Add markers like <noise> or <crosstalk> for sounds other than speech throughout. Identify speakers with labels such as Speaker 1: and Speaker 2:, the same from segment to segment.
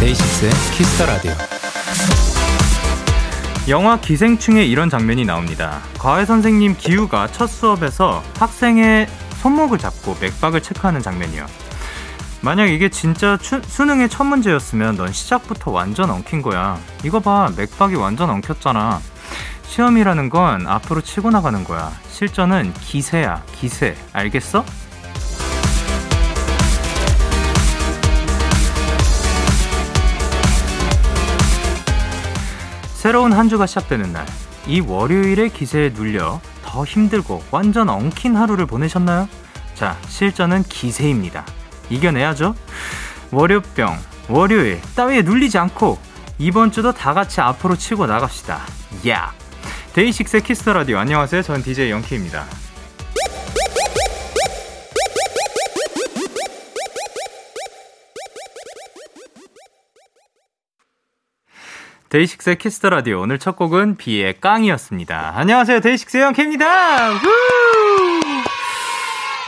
Speaker 1: 데이식스의 키스 더 라디오. 영화 기생충에 이런 장면이 나옵니다. 과외 선생님 기우가 첫 수업에서 학생의 손목을 잡고 맥박을 체크하는 장면이요. 만약 이게 진짜 추, 수능의 첫 문제였으면 넌 시작부터 완전 엉킨 거야. 이거 봐, 맥박이 완전 엉켰잖아. 시험이라는 건 앞으로 치고 나가는 거야. 실전은 기세야, 기세. 알겠어? 새로운 한 주가 시작되는 날, 이 월요일의 기세에 눌려 더 힘들고 완전 엉킨 하루를 보내셨나요? 자, 실전은 기세입니다. 이겨내야죠. 월요병, 월요일 따위에 눌리지 않고 이번 주도 다 같이 앞으로 치고 나갑시다. 야! 데이식스의 키스 더 라디오 안녕하세요. 전 DJ 영케이입니다. 데이식스의 키스 더 라디오 오늘 첫 곡은 비의 깡이었습니다. 안녕하세요. 데이식스의 영케이입니다.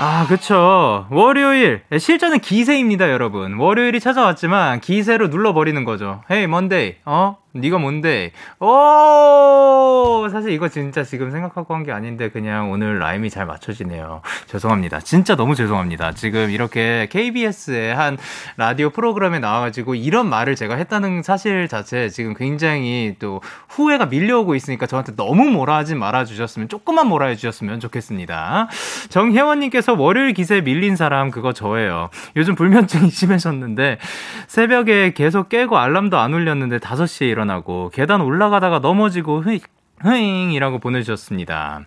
Speaker 1: 아, 그쵸. 월요일. 실전은 기세입니다, 여러분. 월요일이 찾아왔지만 기세로 눌러버리는 거죠. Hey, Monday. 어? 네가 뭔데? 오! 사실 이거 진짜 지금 생각하고 한 게 아닌데 그냥 오늘 라임이 잘 맞춰지네요. 죄송합니다. 진짜 너무 죄송합니다. 지금 이렇게 KBS의 한 라디오 프로그램에 나와가지고 이런 말을 제가 했다는 사실 자체 지금 굉장히 또 후회가 밀려오고 있으니까 저한테 너무 뭐라 하지 말아 주셨으면 조금만 뭐라 해 주셨으면 좋겠습니다. 정혜원님께서 월요일 기세에 밀린 사람 그거 저예요. 요즘 불면증이 <laughs> 심해졌는데 새벽에 계속 깨고 알람도 안 울렸는데 5시에 일어나 고 계단 올라가다가 넘어지고 흐잉, 흐잉이라고 보내주셨습니다.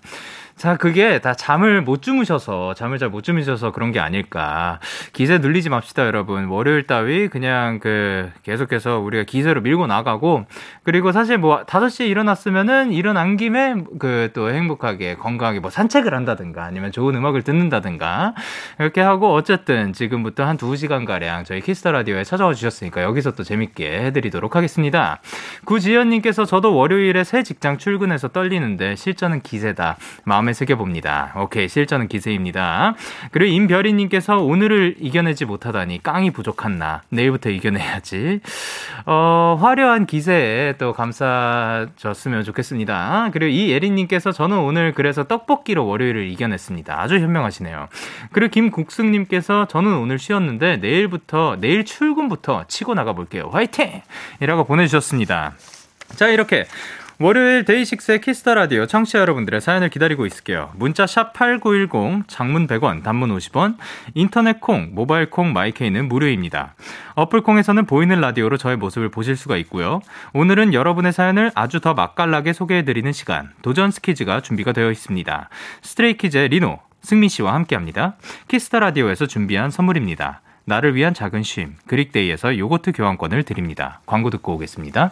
Speaker 1: 자, 그게 다 잠을 못 주무셔서, 잠을 잘 못 주무셔서 그런 게 아닐까. 기세 눌리지 맙시다, 여러분. 월요일 따위 그냥 그 계속해서 우리가 기세로 밀고 나가고, 그리고 사실 뭐 5시에 일어났으면은 일어난 김에 그 또 행복하게 건강하게 뭐 산책을 한다든가 아니면 좋은 음악을 듣는다든가 이렇게 하고 어쨌든 지금부터 한 2시간가량 저희 키스 더 라디오에 찾아와 주셨으니까 여기서 또 재밌게 해드리도록 하겠습니다. 구지연님께서 저도 월요일에 새 직장 출근해서 떨리는데 실전은 기세다. 마음에 새겨봅니다. 오케이, 실전은 기세입니다. 그리고 임별이님께서 오늘을 이겨내지 못하다니 깡이 부족한 나. 내일부터 이겨내야지. 어, 화려한 기세에 또 감사졌으면 좋겠습니다. 그리고 이예린님께서 저는 오늘 그래서 떡볶이로 월요일을 이겨냈습니다. 아주 현명하시네요. 그리고 김국승님께서 저는 오늘 쉬었는데 내일부터, 내일 출근부터 치고 나가볼게요. 화이팅! 이라고 보내주셨습니다. 자, 이렇게 월요일 데이식스의 키스 더 라디오 청취자 여러분들의 사연을 기다리고 있을게요. 문자 샵 8910 장문 100원, 단문 50원, 인터넷 콩, 모바일 콩, 마이 K는 무료입니다. 어플 콩에서는 보이는 라디오로 저의 모습을 보실 수가 있고요. 오늘은 여러분의 사연을 아주 더 맛깔나게 소개해 드리는 시간 도전 스키즈가 준비가 되어 있습니다. 스트레이키즈의 리노, 승민 씨와 함께 합니다. 키스 더 라디오에서 준비한 선물입니다. 나를 위한 작은 쉼, 그릭데이에서 요거트 교환권을 드립니다. 광고 듣고 오겠습니다.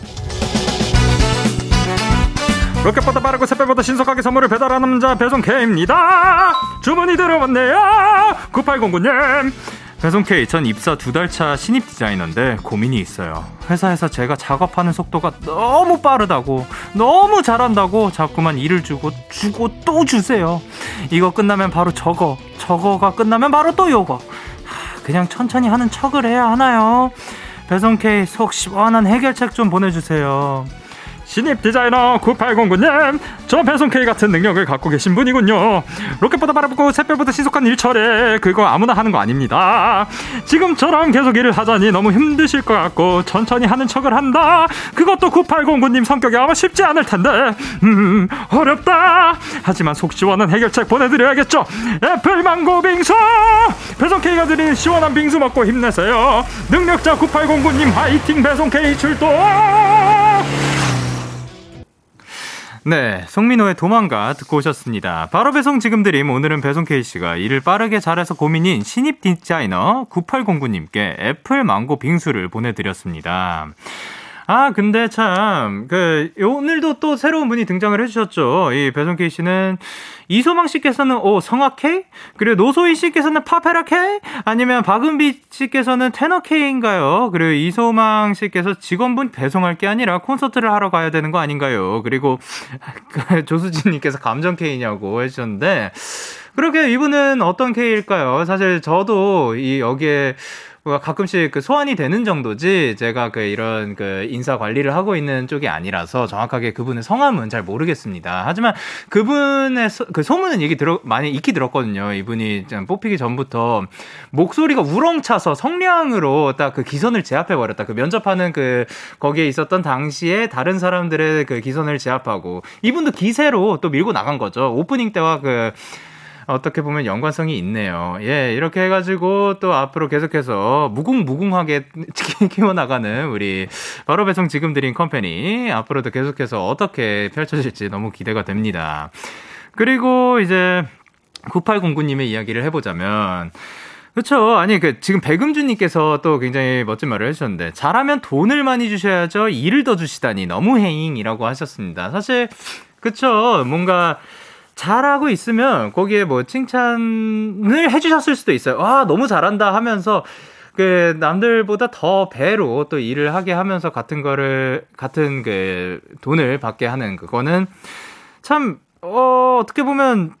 Speaker 1: 로켓보다 빠르고 새벽보다 신속하게 선물을 배달하는 남자 배송 K입니다. 주문이 들어왔네요. 9809님. 배송 K, 전 입사 두 달 차 신입 디자이너인데 고민이 있어요. 회사에서 제가 작업하는 속도가 너무 빠르다고, 너무 잘한다고 자꾸만 일을 주고, 주고 또 주세요. 이거 끝나면 바로 저거, 저거가 끝나면 바로 또 요거. 그냥 천천히 하는 척을 해야 하나요? 배송 K 속 시원한 해결책 좀 보내주세요.
Speaker 2: 신입 디자이너 9809님, 저 배송 K 같은 능력을 갖고 계신 분이군요. 로켓보다 바라보고 새별보다 신속한 일처리, 그거 아무나 하는 거 아닙니다. 지금처럼 계속 일을 하자니 너무 힘드실 것 같고, 천천히 하는 척을 한다. 그것도 9809님 성격이 아마 쉽지 않을 텐데, 음, 어렵다. 하지만 속 시원한 해결책 보내드려야겠죠. 애플망고 빙수! 배송 K가 드린 시원한 빙수 먹고 힘내세요. 능력자 9809님 화이팅 배송 K 출동!
Speaker 1: 네, 송민호의 도망가 듣고 오셨습니다. 바로 배송 지금 드림 오늘은 배송 K 씨가 일을 빠르게 잘해서 고민인 신입 디자이너 9809님께 애플 망고 빙수를 보내드렸습니다. 아, 근데 참, 그, 오늘도 또 새로운 분이 등장을 해주셨죠. 이 배송 K 씨는 이소망 씨께서는 오, 성악 K? 그리고 노소희 씨께서는 팝페라 K? 아니면 박은비 씨께서는 테너 K인가요? 그리고 이소망 씨께서 직원분 배송할 게 아니라 콘서트를 하러 가야 되는 거 아닌가요? 그리고 <laughs> 그 조수진 님께서 감정 K냐고 해주셨는데, 그렇게 이분은 어떤 K일까요? 사실 저도 이 여기에 가끔씩 그 소환이 되는 정도지 제가 그 이런 그 인사 관리를 하고 있는 쪽이 아니라서 정확하게 그분의 성함은 잘 모르겠습니다. 하지만 그분의 소, 그 소문은 얘기 들어 많이 익히 들었거든요. 이분이 뽑히기 전부터 목소리가 우렁차서 성량으로 딱 그 기선을 제압해 버렸다. 그 면접하는 그 거기에 있었던 당시에 다른 사람들의 그 기선을 제압하고 이분도 기세로 또 밀고 나간 거죠. 오프닝 때와 그 어떻게 보면 연관성이 있네요. 예, 이렇게 해가지고 또 앞으로 계속해서 무궁무궁하게 <laughs> 키워나가는 우리 바로 배송 지금 드린 컴퍼니 앞으로도 계속해서 어떻게 펼쳐질지 너무 기대가 됩니다. 그리고 이제 9809님의 이야기를 해보자면 그렇죠. 아니 그 지금 백음주님께서 또 굉장히 멋진 말을 해주셨는데 잘하면 돈을 많이 주셔야죠. 일을 더 주시다니 너무 해잉이라고 하셨습니다. 사실 그렇죠. 뭔가 잘하고 있으면 거기에 뭐 칭찬을 해주셨을 수도 있어요. 와, 너무 잘한다 하면서 그 남들보다 더 배로 또 일을 하게 하면서 같은 거를 같은 그 돈을 받게 하는 그거는 참 어, 어떻게 보면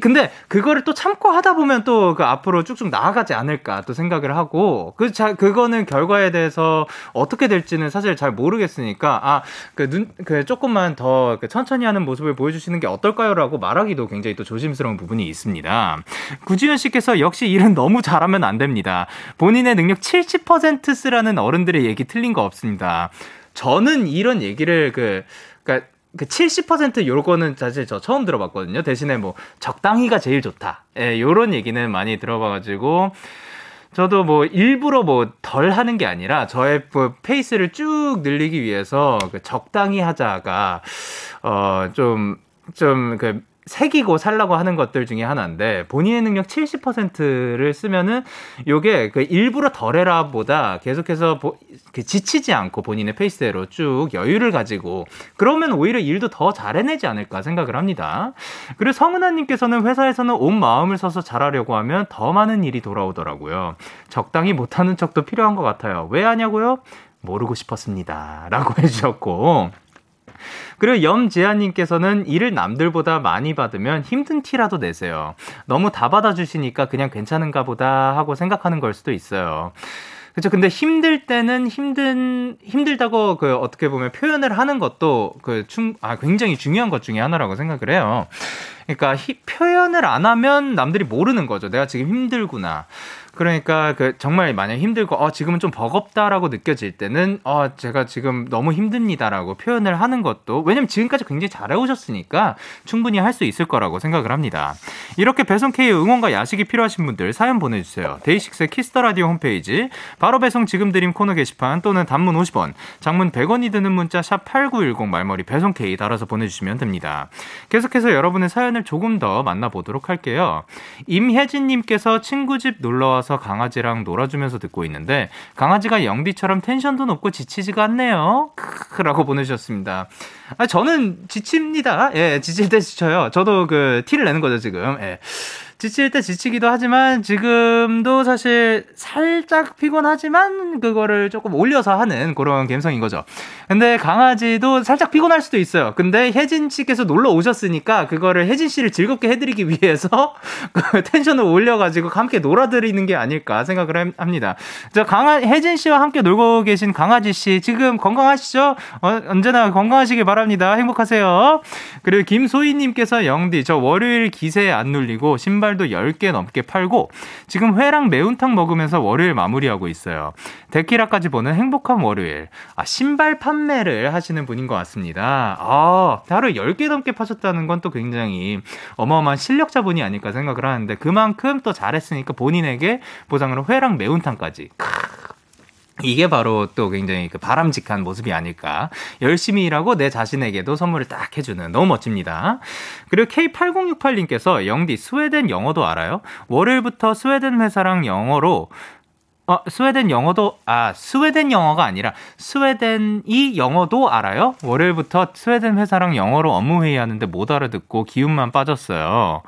Speaker 1: 근데 그거를 또 참고 하다 보면 또 그 앞으로 쭉쭉 나아가지 않을까 또 생각을 하고 그 자, 그거는 결과에 대해서 어떻게 될지는 사실 잘 모르겠으니까 아그눈그 조금만 더 그 천천히 하는 모습을 보여주시는 게 어떨까요라고 말하기도 굉장히 또 조심스러운 부분이 있습니다. 구지현 씨께서 역시 일은 너무 잘하면 안 됩니다. 본인의 능력 70% 쓰라는 어른들의 얘기 틀린 거 없습니다. 저는 이런 얘기를 그 그러니까 그 70% 요거는 사실 저 처음 들어봤거든요. 대신에 뭐 적당히가 제일 좋다. 예, 요런 얘기는 많이 들어봐가지고 저도 뭐 일부러 뭐 덜 하는 게 아니라 저의 뭐 페이스를 쭉 늘리기 위해서 그 적당히 하자가 어좀좀그 새기고 살라고 하는 것들 중에 하나인데 본인의 능력 70%를 쓰면은 요게 그 일부러 덜 해라 보다 계속해서 보, 그 지치지 않고 본인의 페이스대로 쭉 여유를 가지고 그러면 오히려 일도 더 잘해내지 않을까 생각을 합니다. 그리고 성은아님께서는 회사에서는 온 마음을 써서 잘하려고 하면 더 많은 일이 돌아오더라고요. 적당히 못하는 척도 필요한 것 같아요. 왜 하냐고요? 모르고 싶었습니다. 라고 <laughs> 해주셨고. 그리고 염재한님께서는 일을 남들보다 많이 받으면 힘든 티라도 내세요. 너무 다 받아주시니까 그냥 괜찮은가 보다 하고 생각하는 걸 수도 있어요. 그렇죠. 근데 힘들 때는 힘든 힘들다고 그 어떻게 보면 표현을 하는 것도 그충아 굉장히 중요한 것 중에 하나라고 생각을 해요. 그러니까 히, 표현을 안 하면 남들이 모르는 거죠. 내가 지금 힘들구나. 그러니까 그 정말 만약 힘들고 어 지금은 좀 버겁다라고 느껴질 때는 어 제가 지금 너무 힘듭니다라고 표현을 하는 것도 왜냐면 지금까지 굉장히 잘해 오셨으니까 충분히 할 수 있을 거라고 생각을 합니다. 이렇게 배송 K 응원과 야식이 필요하신 분들 사연 보내 주세요. DAY6의 Kiss the Radio 홈페이지 바로 배송 지금 드림 코너 게시판 또는 단문 50원, 장문 100원이 드는 문자 샵 8910 말머리 배송 K 달아서 보내 주시면 됩니다. 계속해서 여러분의 사연을 조금 더 만나 보도록 할게요. 임혜진 님께서 친구 집 놀러 와 와서 강아지랑 놀아주면서 듣고 있는데 강아지가 영디처럼 텐션도 높고 지치지가 않네요. 크라고 보내주셨습니다. 아, 저는 지칩니다. 예, 지칠 때 지쳐요. 저도 그 티를 내는 거죠 지금. 예. 지칠 때 지치기도 하지만 지금도 사실 살짝 피곤하지만 그거를 조금 올려서 하는 그런 감성인 거죠. 근데 강아지도 살짝 피곤할 수도 있어요. 근데 혜진 씨께서 놀러 오셨으니까 그거를 혜진 씨를 즐겁게 해드리기 위해서 <laughs> 그 텐션을 올려가지고 함께 놀아드리는 게 아닐까 생각을 합니다. 저 강아 혜진 씨와 함께 놀고 계신 강아지 씨 지금 건강하시죠? 어, 언제나 건강하시길 바랍니다. 행복하세요. 그리고 김소희님께서 영디 저 월요일 기세에 안 눌리고 신발 도 10개 넘게 팔고 지금 회랑 매운탕 먹으면서 월요일 마무리하고 있어요. 데키라까지 보는 행복한 월요일. 아 신발 판매를 하시는 분인 것 같습니다. 아 하루 10개 넘게 파셨다는 건 또 굉장히 어마어마한 실력자분이 아닐까 생각을 하는데 그만큼 또 잘했으니까 본인에게 보상으로 회랑 매운탕까지. 크. 이게 바로 또 굉장히 그 바람직한 모습이 아닐까. 열심히 일하고 내 자신에게도 선물을 딱 해주는 너무 멋집니다. 그리고 K8068님께서 영디 스웨덴 영어도 알아요? 월요일부터 스웨덴 회사랑 영어로 어, 스웨덴 영어도, 아, 스웨덴 영어가 아니라, 스웨덴이 영어도 알아요? 월요일부터 스웨덴 회사랑 영어로 업무회의 하는데 못 알아듣고 기운만 빠졌어요.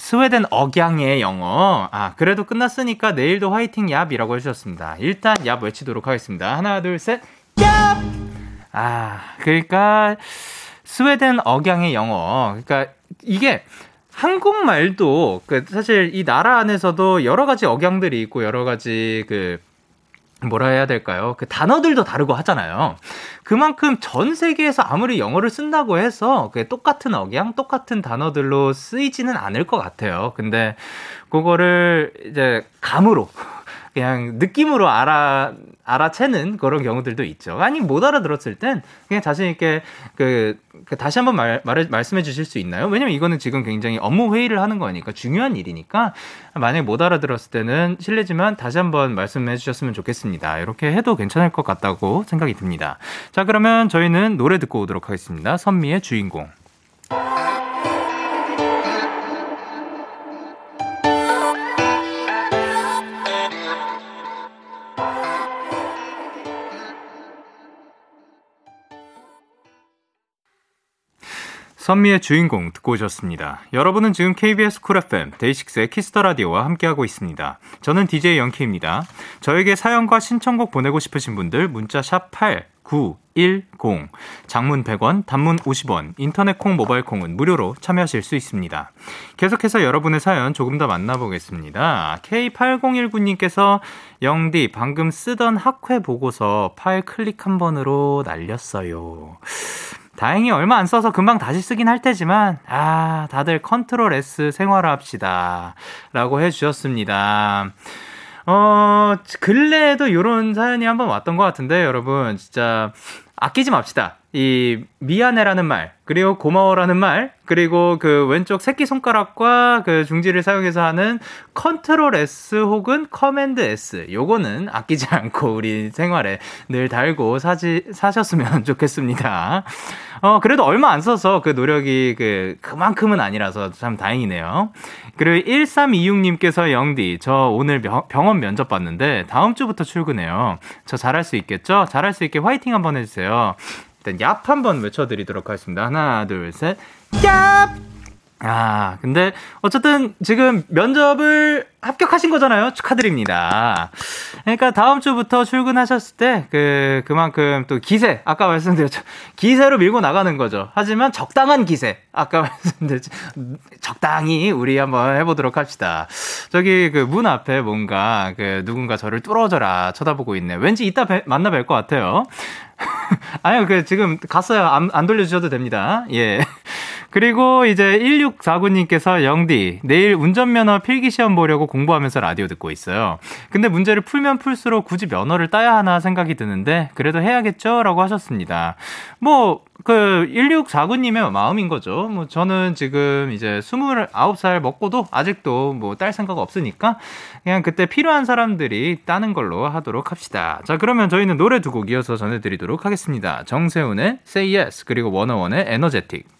Speaker 1: 스웨덴 억양의 영어. 아, 그래도 끝났으니까 내일도 화이팅 얍이라고 해주셨습니다. 일단 얍 외치도록 하겠습니다. 하나, 둘, 셋, 얍! 아, 그러니까, 스웨덴 억양의 영어. 그러니까, 이게, 한국말도, 그, 사실 이 나라 안에서도 여러 가지 억양들이 있고, 여러 가지 그, 뭐라 해야 될까요? 그 단어들도 다르고 하잖아요. 그만큼 전 세계에서 아무리 영어를 쓴다고 해서 그 똑같은 억양, 똑같은 단어들로 쓰이지는 않을 것 같아요. 근데 그거를 이제 감으로 그냥 느낌으로 알아 알아채는 그런 경우들도 있죠. 아니 못 알아들었을 땐 그냥 자신 있게 그, 그 다시 한번 말, 말 말씀해 주실 수 있나요? 왜냐면 이거는 지금 굉장히 업무 회의를 하는 거니까 중요한 일이니까 만약에 못 알아들었을 때는 실례지만 다시 한번 말씀해 주셨으면 좋겠습니다. 이렇게 해도 괜찮을 것 같다고 생각이 듭니다. 자 그러면 저희는 노래 듣고 오도록 하겠습니다. 선미의 주인공. 선미의 주인공 듣고 오셨습니다. 여러분은 지금 KBS 쿨 FM 데이식스의 키스터 라디오와 함께하고 있습니다. 저는 DJ Young K입니다. 저에게 사연과 신청곡 보내고 싶으신 분들 문자 샵 8 9 1 0 장문 100원, 단문 50원, 인터넷 콩, 모바일 콩은 무료로 참여하실 수 있습니다. 계속해서 여러분의 사연 조금 더 만나보겠습니다. K8019님께서 영디 방금 쓰던 학회 보고서 파일 클릭 한 번으로 날렸어요. 다행히 얼마 안 써서 금방 다시 쓰긴 할 테지만, 아, 다들 Control S 생활합시다. 라고 해주셨습니다. 어, 근래에도 이런 사연이 한번 왔던 것 같은데, 여러분, 진짜, 아끼지 맙시다. 이, 미안해라는 말, 그리고 고마워라는 말, 그리고 그 왼쪽 새끼 손가락과 그 중지를 사용해서 하는 Control S 혹은 Command S. 요거는 아끼지 <laughs> 않고 우리 생활에 늘 달고 사지, 사셨으면 <laughs> 좋겠습니다. 어, 그래도 얼마 안 써서 그 노력이 그, 그만큼은 아니라서 참 다행이네요. 그리고 1326님께서 영디, 저 오늘 병원 면접 봤는데 다음 주부터 출근해요. 저 잘할 수 있겠죠? 잘할 수 있게 화이팅 한번 해주세요. 일단 얍 한번 외쳐드리도록 하겠습니다. 하나, 둘, 셋. 얍! 아, 근데 어쨌든 지금 면접을 합격하신 거잖아요. 축하드립니다. 그러니까 다음 주부터 출근하셨을 때 그 그만큼 또 기세 아까 말씀드렸죠. 기세로 밀고 나가는 거죠. 하지만 적당한 기세. 아까 <laughs> 말씀드렸죠. 적당히 우리 한번 해 보도록 합시다. 저기 그 문 앞에 뭔가 그 누군가 저를 뚫어져라 쳐다보고 있네. 왠지 이따 배, 만나 뵐 것 같아요. <laughs> 아니요, 그 지금 갔어요. 안, 안 돌려주셔도 됩니다. 예. 그리고 이제 1649님께서 영디, 내일 운전면허 필기시험 보려고 공부하면서 라디오 듣고 있어요. 근데 문제를 풀면 풀수록 굳이 면허를 따야 하나 생각이 드는데, 그래도 해야겠죠? 라고 하셨습니다. 뭐, 그, 1649님의 마음인 거죠. 뭐, 저는 지금 이제 29살 먹고도 아직도 뭐 딸 생각 없으니까, 그냥 그때 필요한 사람들이 따는 걸로 하도록 합시다. 자, 그러면 저희는 노래 두 곡 이어서 전해드리도록 하겠습니다. 정세훈의 Say Yes, 그리고 워너원의 에너제틱.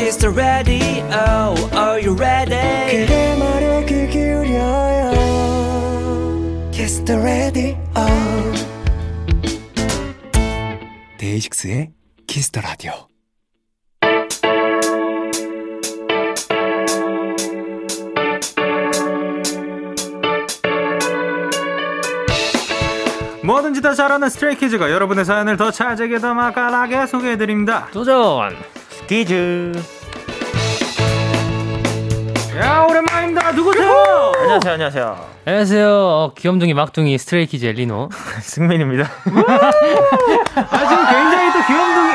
Speaker 3: Kiss the Radio. Are you ready? 그대 말에 귀 기울여요. Kiss the Radio. 데이식스의 Kiss the Radio.
Speaker 1: 뭐든지 다 잘하는 스트레이키즈가 여러분의 사연을 더 찰지게 더 맛깔나게 소개해드립니다.
Speaker 2: 도전.
Speaker 4: 스키즈
Speaker 1: 야 오랜만입니다. 누구세요?
Speaker 4: 안녕하세요 안녕하세요
Speaker 5: 안녕하세요. 어, 귀염둥이 막둥이 Stray Kids의 리노. <laughs>
Speaker 4: 승민입니다
Speaker 1: 아 지금 굉장히 또 귀염둥이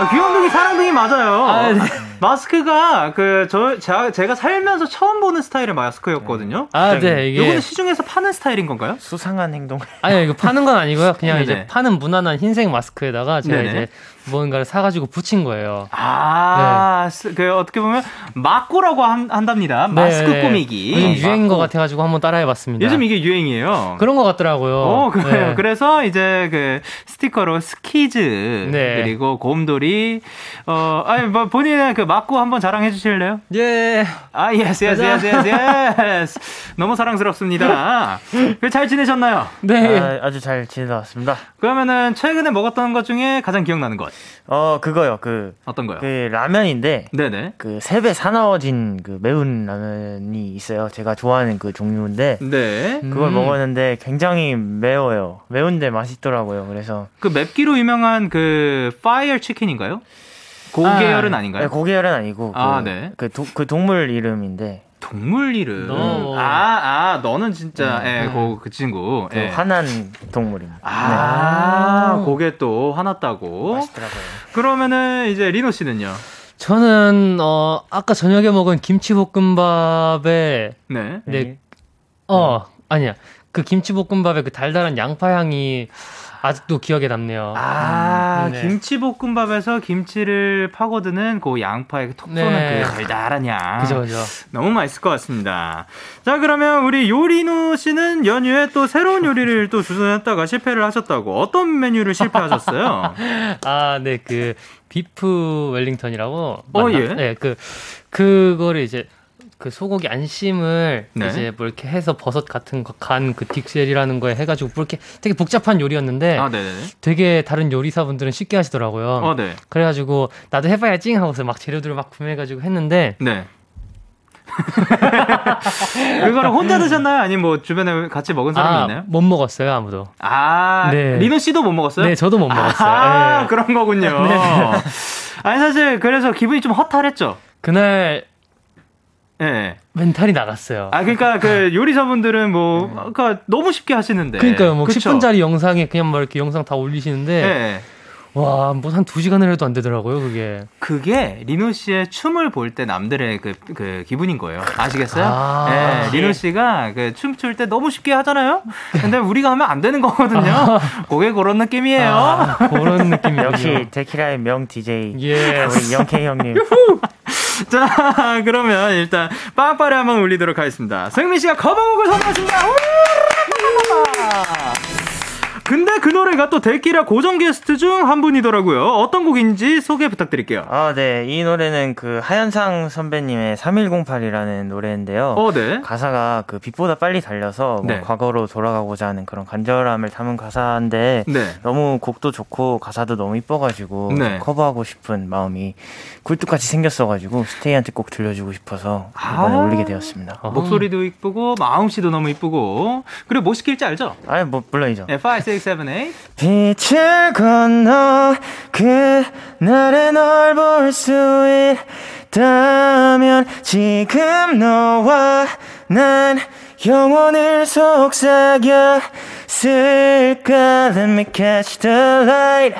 Speaker 1: 어, 귀염둥이 사랑둥이 맞아요.
Speaker 5: 아, 네.
Speaker 1: 마스크가 그저 제가 살면서 처음 보는 스타일의 마스크였거든요.
Speaker 5: 아, 네, 이게.
Speaker 1: 이거는 시중에서 파는 스타일인 건가요?
Speaker 4: 수상한 행동
Speaker 5: 아니요, 이거 파는 건 아니고요. 그냥
Speaker 1: 네네.
Speaker 5: 이제 파는 무난한 흰색 마스크에다가 제가
Speaker 1: 네네.
Speaker 5: 이제 뭔가를 사가지고 붙인 거예요.
Speaker 1: 아, 스- 그 어떻게 보면 마꾸라고 한, 한답니다. 마스크
Speaker 5: 네.
Speaker 1: 꾸미기.
Speaker 5: 요즘 유행인 것. 같아가지고 한번 따라해봤습니다.
Speaker 1: 요즘 이게 유행이에요.
Speaker 5: 그런 것 같더라고요.
Speaker 1: 어, 그래요.
Speaker 5: 네.
Speaker 1: 그래서 이제 그 스티커로 스키즈
Speaker 5: 네.
Speaker 1: 그리고 곰돌이 어 아니 뭐 본인의 그 마꾸 한번 자랑해 주실래요?
Speaker 5: 예.
Speaker 1: 아 yes yes yes yes yes 너무 사랑스럽습니다. 그잘 지내셨나요?
Speaker 5: 네.
Speaker 4: 아, 아주 잘 지내다 왔습니다
Speaker 1: 그러면은 최근에 먹었던 것 중에 가장 기억나는 것
Speaker 4: 어 그거요 그,
Speaker 1: 어떤 거요?
Speaker 4: 그 라면인데
Speaker 1: 네네.
Speaker 4: 그 세배 사나워진 그 매운 라면이 있어요 제가 좋아하는 그 종류인데
Speaker 1: 네.
Speaker 4: 그걸
Speaker 5: 음.
Speaker 4: 먹었는데 굉장히 매워요 매운데 맛있더라고요 그래서
Speaker 1: 그 맵기로 유명한 그 파이어 치킨인가요? 고계열은
Speaker 5: 아,
Speaker 1: 아닌가요?
Speaker 4: 네, 고기열은 아니고
Speaker 1: 아,
Speaker 4: 그,
Speaker 1: 네.
Speaker 4: 그, 도- 그 동물 이름인데
Speaker 1: 동물 이름.
Speaker 5: 너.
Speaker 1: 아, 아, 너는 진짜,
Speaker 4: 네.
Speaker 1: 예, 그, 그 친구.
Speaker 4: 그
Speaker 1: 예.
Speaker 4: 화난 동물입니다
Speaker 1: 아, 그게 또 화났다고.
Speaker 4: 네, 맛있더라고요
Speaker 1: 그러면은 이제 리노 씨는요?
Speaker 5: 저는, 어, 아까 저녁에 먹은 김치볶음밥에,
Speaker 1: 네.
Speaker 5: 네, 어, 아니야. 그 김치볶음밥에 그 달달한 양파 향이 아직도 기억에 남네요.
Speaker 1: 아,
Speaker 5: 음, 네.
Speaker 1: 김치볶음밥에서 김치를 파고드는 그 양파에 톡 쏘는
Speaker 5: 네.
Speaker 1: 그 달달한 향.
Speaker 5: 그죠, 그죠.
Speaker 1: 너무 맛있을 것 같습니다. 자, 그러면 우리 요리노 씨는 연휴에 또 새로운 요리를 또 주선했다가 실패를 하셨다고. 어떤 메뉴를 실패하셨어요? <laughs>
Speaker 5: 아, 네, 그 비프 웰링턴이라고.
Speaker 1: 어,
Speaker 5: 맞나?
Speaker 1: 예.
Speaker 5: 네, 그 그거를 이제 그 소고기 안심을
Speaker 1: 네.
Speaker 5: 이제 뭐 이렇게 해서 버섯 같은 거 간 그 딕셀이라는 거에 해가지고 뭐 이렇게 되게 복잡한 요리였는데
Speaker 1: 아, 네네.
Speaker 5: 되게 다른 요리사분들은 쉽게 하시더라고요.
Speaker 1: 어, 네.
Speaker 5: 그래가지고 나도 해봐야지 하고서 막 재료들을 막 구매해가지고 했는데
Speaker 1: 네. <laughs> 그거를 혼자 드셨나요? 아니면 뭐 주변에 같이 먹은 사람이
Speaker 5: 아,
Speaker 1: 있나요?
Speaker 5: 못 먹었어요 아무도.
Speaker 1: 아,
Speaker 5: 네.
Speaker 1: 리노 씨도 못 먹었어요?
Speaker 5: 네, 저도 못 먹었어요.
Speaker 1: 아,
Speaker 5: 네.
Speaker 1: 그런 거군요. <laughs> 아니, 사실, 그래서 기분이 좀 허탈했죠.
Speaker 5: 그날
Speaker 1: 예. 네.
Speaker 5: 멘탈이 나갔어요.
Speaker 1: 아, 그러니까 그 요리사분들은 뭐, 그러니까 너무 쉽게 하시는데.
Speaker 5: 그러니까요, 뭐
Speaker 1: 그쵸?
Speaker 5: 10분짜리 영상에 그냥 막 이렇게 영상 다 올리시는데
Speaker 1: 예.
Speaker 5: 와, 뭐한두 시간을 해도 안 되더라고요, 그게.
Speaker 1: 그게 리노 씨의 춤을 볼 때 남들의 그, 그 기분인 거예요. 아시겠어요?
Speaker 5: 아.
Speaker 1: 예, 리노 씨가 그 춤출 때 너무 쉽게 하잖아요? 근데 우리가 하면 안 되는 거거든요. 그게 그런 느낌이에요.
Speaker 5: 아, 그런 느낌이요.
Speaker 4: 역시 데키라의 명 DJ
Speaker 5: 예.
Speaker 4: 우리 영케이 형님
Speaker 1: 자, <laughs> 그러면 일단 빵빠레 한번 올리도록 하겠습니다. 승민 씨가 거방곡을 선물했습니다. 우! 근데 그 노래가 또 데키라 고정 게스트 중 한 분이더라고요. 어떤 곡인지 소개 부탁드릴게요.
Speaker 4: 아, 네. 이 노래는 그 하현상 선배님의 3108이라는 노래인데요.
Speaker 1: 어, 네.
Speaker 4: 가사가 그 빛보다 빨리 달려서 뭐
Speaker 1: 네.
Speaker 4: 과거로 돌아가고자 하는 그런 간절함을 담은 가사인데
Speaker 1: 네.
Speaker 4: 너무 곡도 좋고 가사도 너무 이뻐가지고
Speaker 1: 네.
Speaker 4: 커버하고 싶은 마음이 굴뚝같이 생겼어가지고 스테이한테 꼭 들려주고 싶어서 이번에
Speaker 1: 아.
Speaker 4: 올리게 되었습니다.
Speaker 5: 어.
Speaker 1: 목소리도 이쁘고 마음씨도 너무 이쁘고 그리고 뭐 시킬지 알죠?
Speaker 4: 아니 뭐 물론이죠.
Speaker 1: 네, 5, 6, 7, 8
Speaker 4: 빛을 건너 그날의 널볼 수 있다면 지금 너와 난 영원을 속삭여 쓸까 Let me catch the light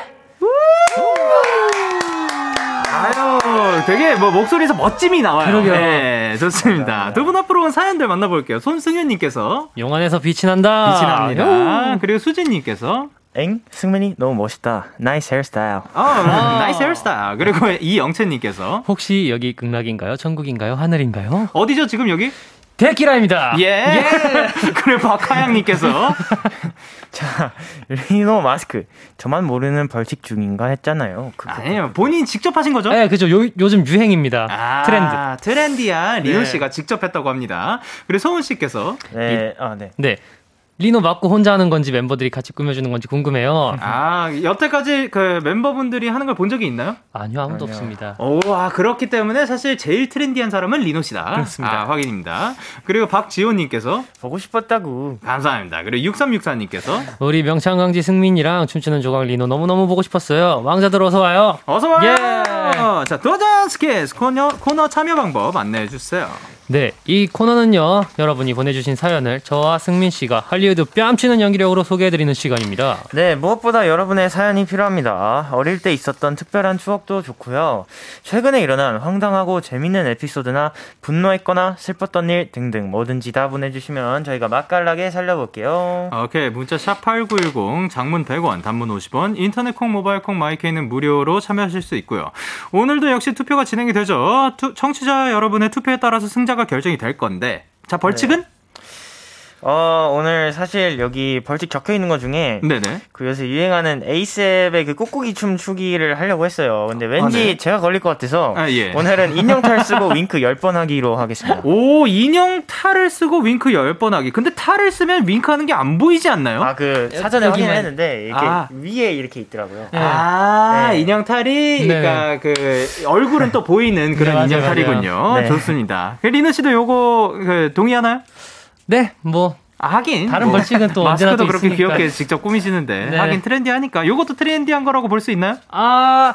Speaker 1: 아유 되게 뭐 목소리에서 멋짐이 나와요
Speaker 5: 그러게요.
Speaker 1: 네 좋습니다 두 분 앞으로 온 사연들 만나볼게요 손승현님께서
Speaker 5: 영안에서 빛이 난다.
Speaker 1: 빛이 납니다 그리고 수진님께서
Speaker 4: 엥? 승민이 너무 멋있다 nice hairstyle
Speaker 1: 아, nice hairstyle 그리고 <laughs> 이영채님께서
Speaker 5: 혹시 여기 극락인가요? 천국인가요? 하늘인가요?
Speaker 1: 어디죠 지금 여기?
Speaker 5: 데키라입니다.
Speaker 1: 예. 예. <laughs> 그래 박하양님께서 <laughs>
Speaker 4: 자 리노 마스크 저만 모르는 벌칙 중인가 했잖아요.
Speaker 1: 그, 아니에요. 본인 직접 하신 거죠?
Speaker 5: 네, 그죠. 요, 요즘 유행입니다. 아, 트렌드.
Speaker 1: trendy한 리노 네. 씨가 직접 했다고 합니다. 그리고 서훈 씨께서
Speaker 4: 네, 아 네.
Speaker 5: 네. 리노 맞고 혼자 하는 건지 멤버들이 같이 꾸며주는 건지 궁금해요.
Speaker 1: 아, 여태까지 그 멤버분들이 하는 걸 본 적이 있나요?
Speaker 5: 아니요, 아무도 아니요. 없습니다.
Speaker 1: 오, 아, 그렇기 때문에 사실 제일 trendy한 사람은 리노 씨다.
Speaker 5: 그렇습니다.
Speaker 1: 아, 확인입니다. 그리고 박지호님께서
Speaker 4: 보고 싶었다고.
Speaker 1: 감사합니다. 그리고 6364님께서
Speaker 5: 우리 명창 강지 승민이랑 춤추는 조각 리노 너무 너무 보고 싶었어요. 왕자들 어서 와요.
Speaker 1: 어서 와요. 예. 자, 도전 스키즈 코너, 코너 참여 방법 안내해 주세요.
Speaker 5: 네, 이 코너는요, 여러분이 보내주신 사연을 저와 승민 씨가 할리우드 뺨치는 연기력으로 소개해드리는 시간입니다.
Speaker 4: 네, 무엇보다 여러분의 사연이 필요합니다. 어릴 때 있었던 특별한 추억도 좋고요. 최근에 일어난 황당하고 재밌는 에피소드나 분노했거나 슬펐던 일 등등 뭐든지 다 보내주시면 저희가 맛깔나게 살려볼게요.
Speaker 1: 오케이, 문자 샵8910, 장문 100원, 단문 50원, 인터넷 콩, 모바일 콩, 마이케이는 무료로 참여하실 수 있고요. 오늘도 역시 투표가 진행이 되죠. 투, 청취자 여러분의 투표에 따라서 승자 승자가 결정이 될 건데 자 벌칙은 네.
Speaker 4: 어, 오늘 사실 여기 벌칙 적혀 있는 것 중에 네네. 그 요새 유행하는 ASAP의 그 꾹꾹이 춤 추기를 하려고 했어요. 근데 왠지 아, 네. 제가 걸릴 것 같아서 아, 예. 오늘은 <laughs> 인형 탈 쓰고 윙크 10번 하기로 하겠습니다.
Speaker 1: 오, 인형 탈을 쓰고 윙크 10번 하기. 근데 탈을 쓰면 윙크 하는 게 안 보이지 않나요?
Speaker 4: 아, 그 사전에 확인을 했는데 이렇게 아. 위에 이렇게 있더라고요.
Speaker 1: 네. 아, 네. 인형 탈이 네. 그러니까 그 얼굴은 또 보이는 그런 네, 인형 탈이군요. 네. 좋습니다. 그 리노 씨도 요거 그 동의하나요?
Speaker 5: 네, 뭐
Speaker 1: 아, 하긴
Speaker 5: 다른 뭐, 벌칙은 또
Speaker 1: 마스크도 그렇게 있으니까. 귀엽게 직접 꾸미시는데 네. 하긴 트렌디하니까 요것도 트렌디한 거라고 볼 수 있나요? 아,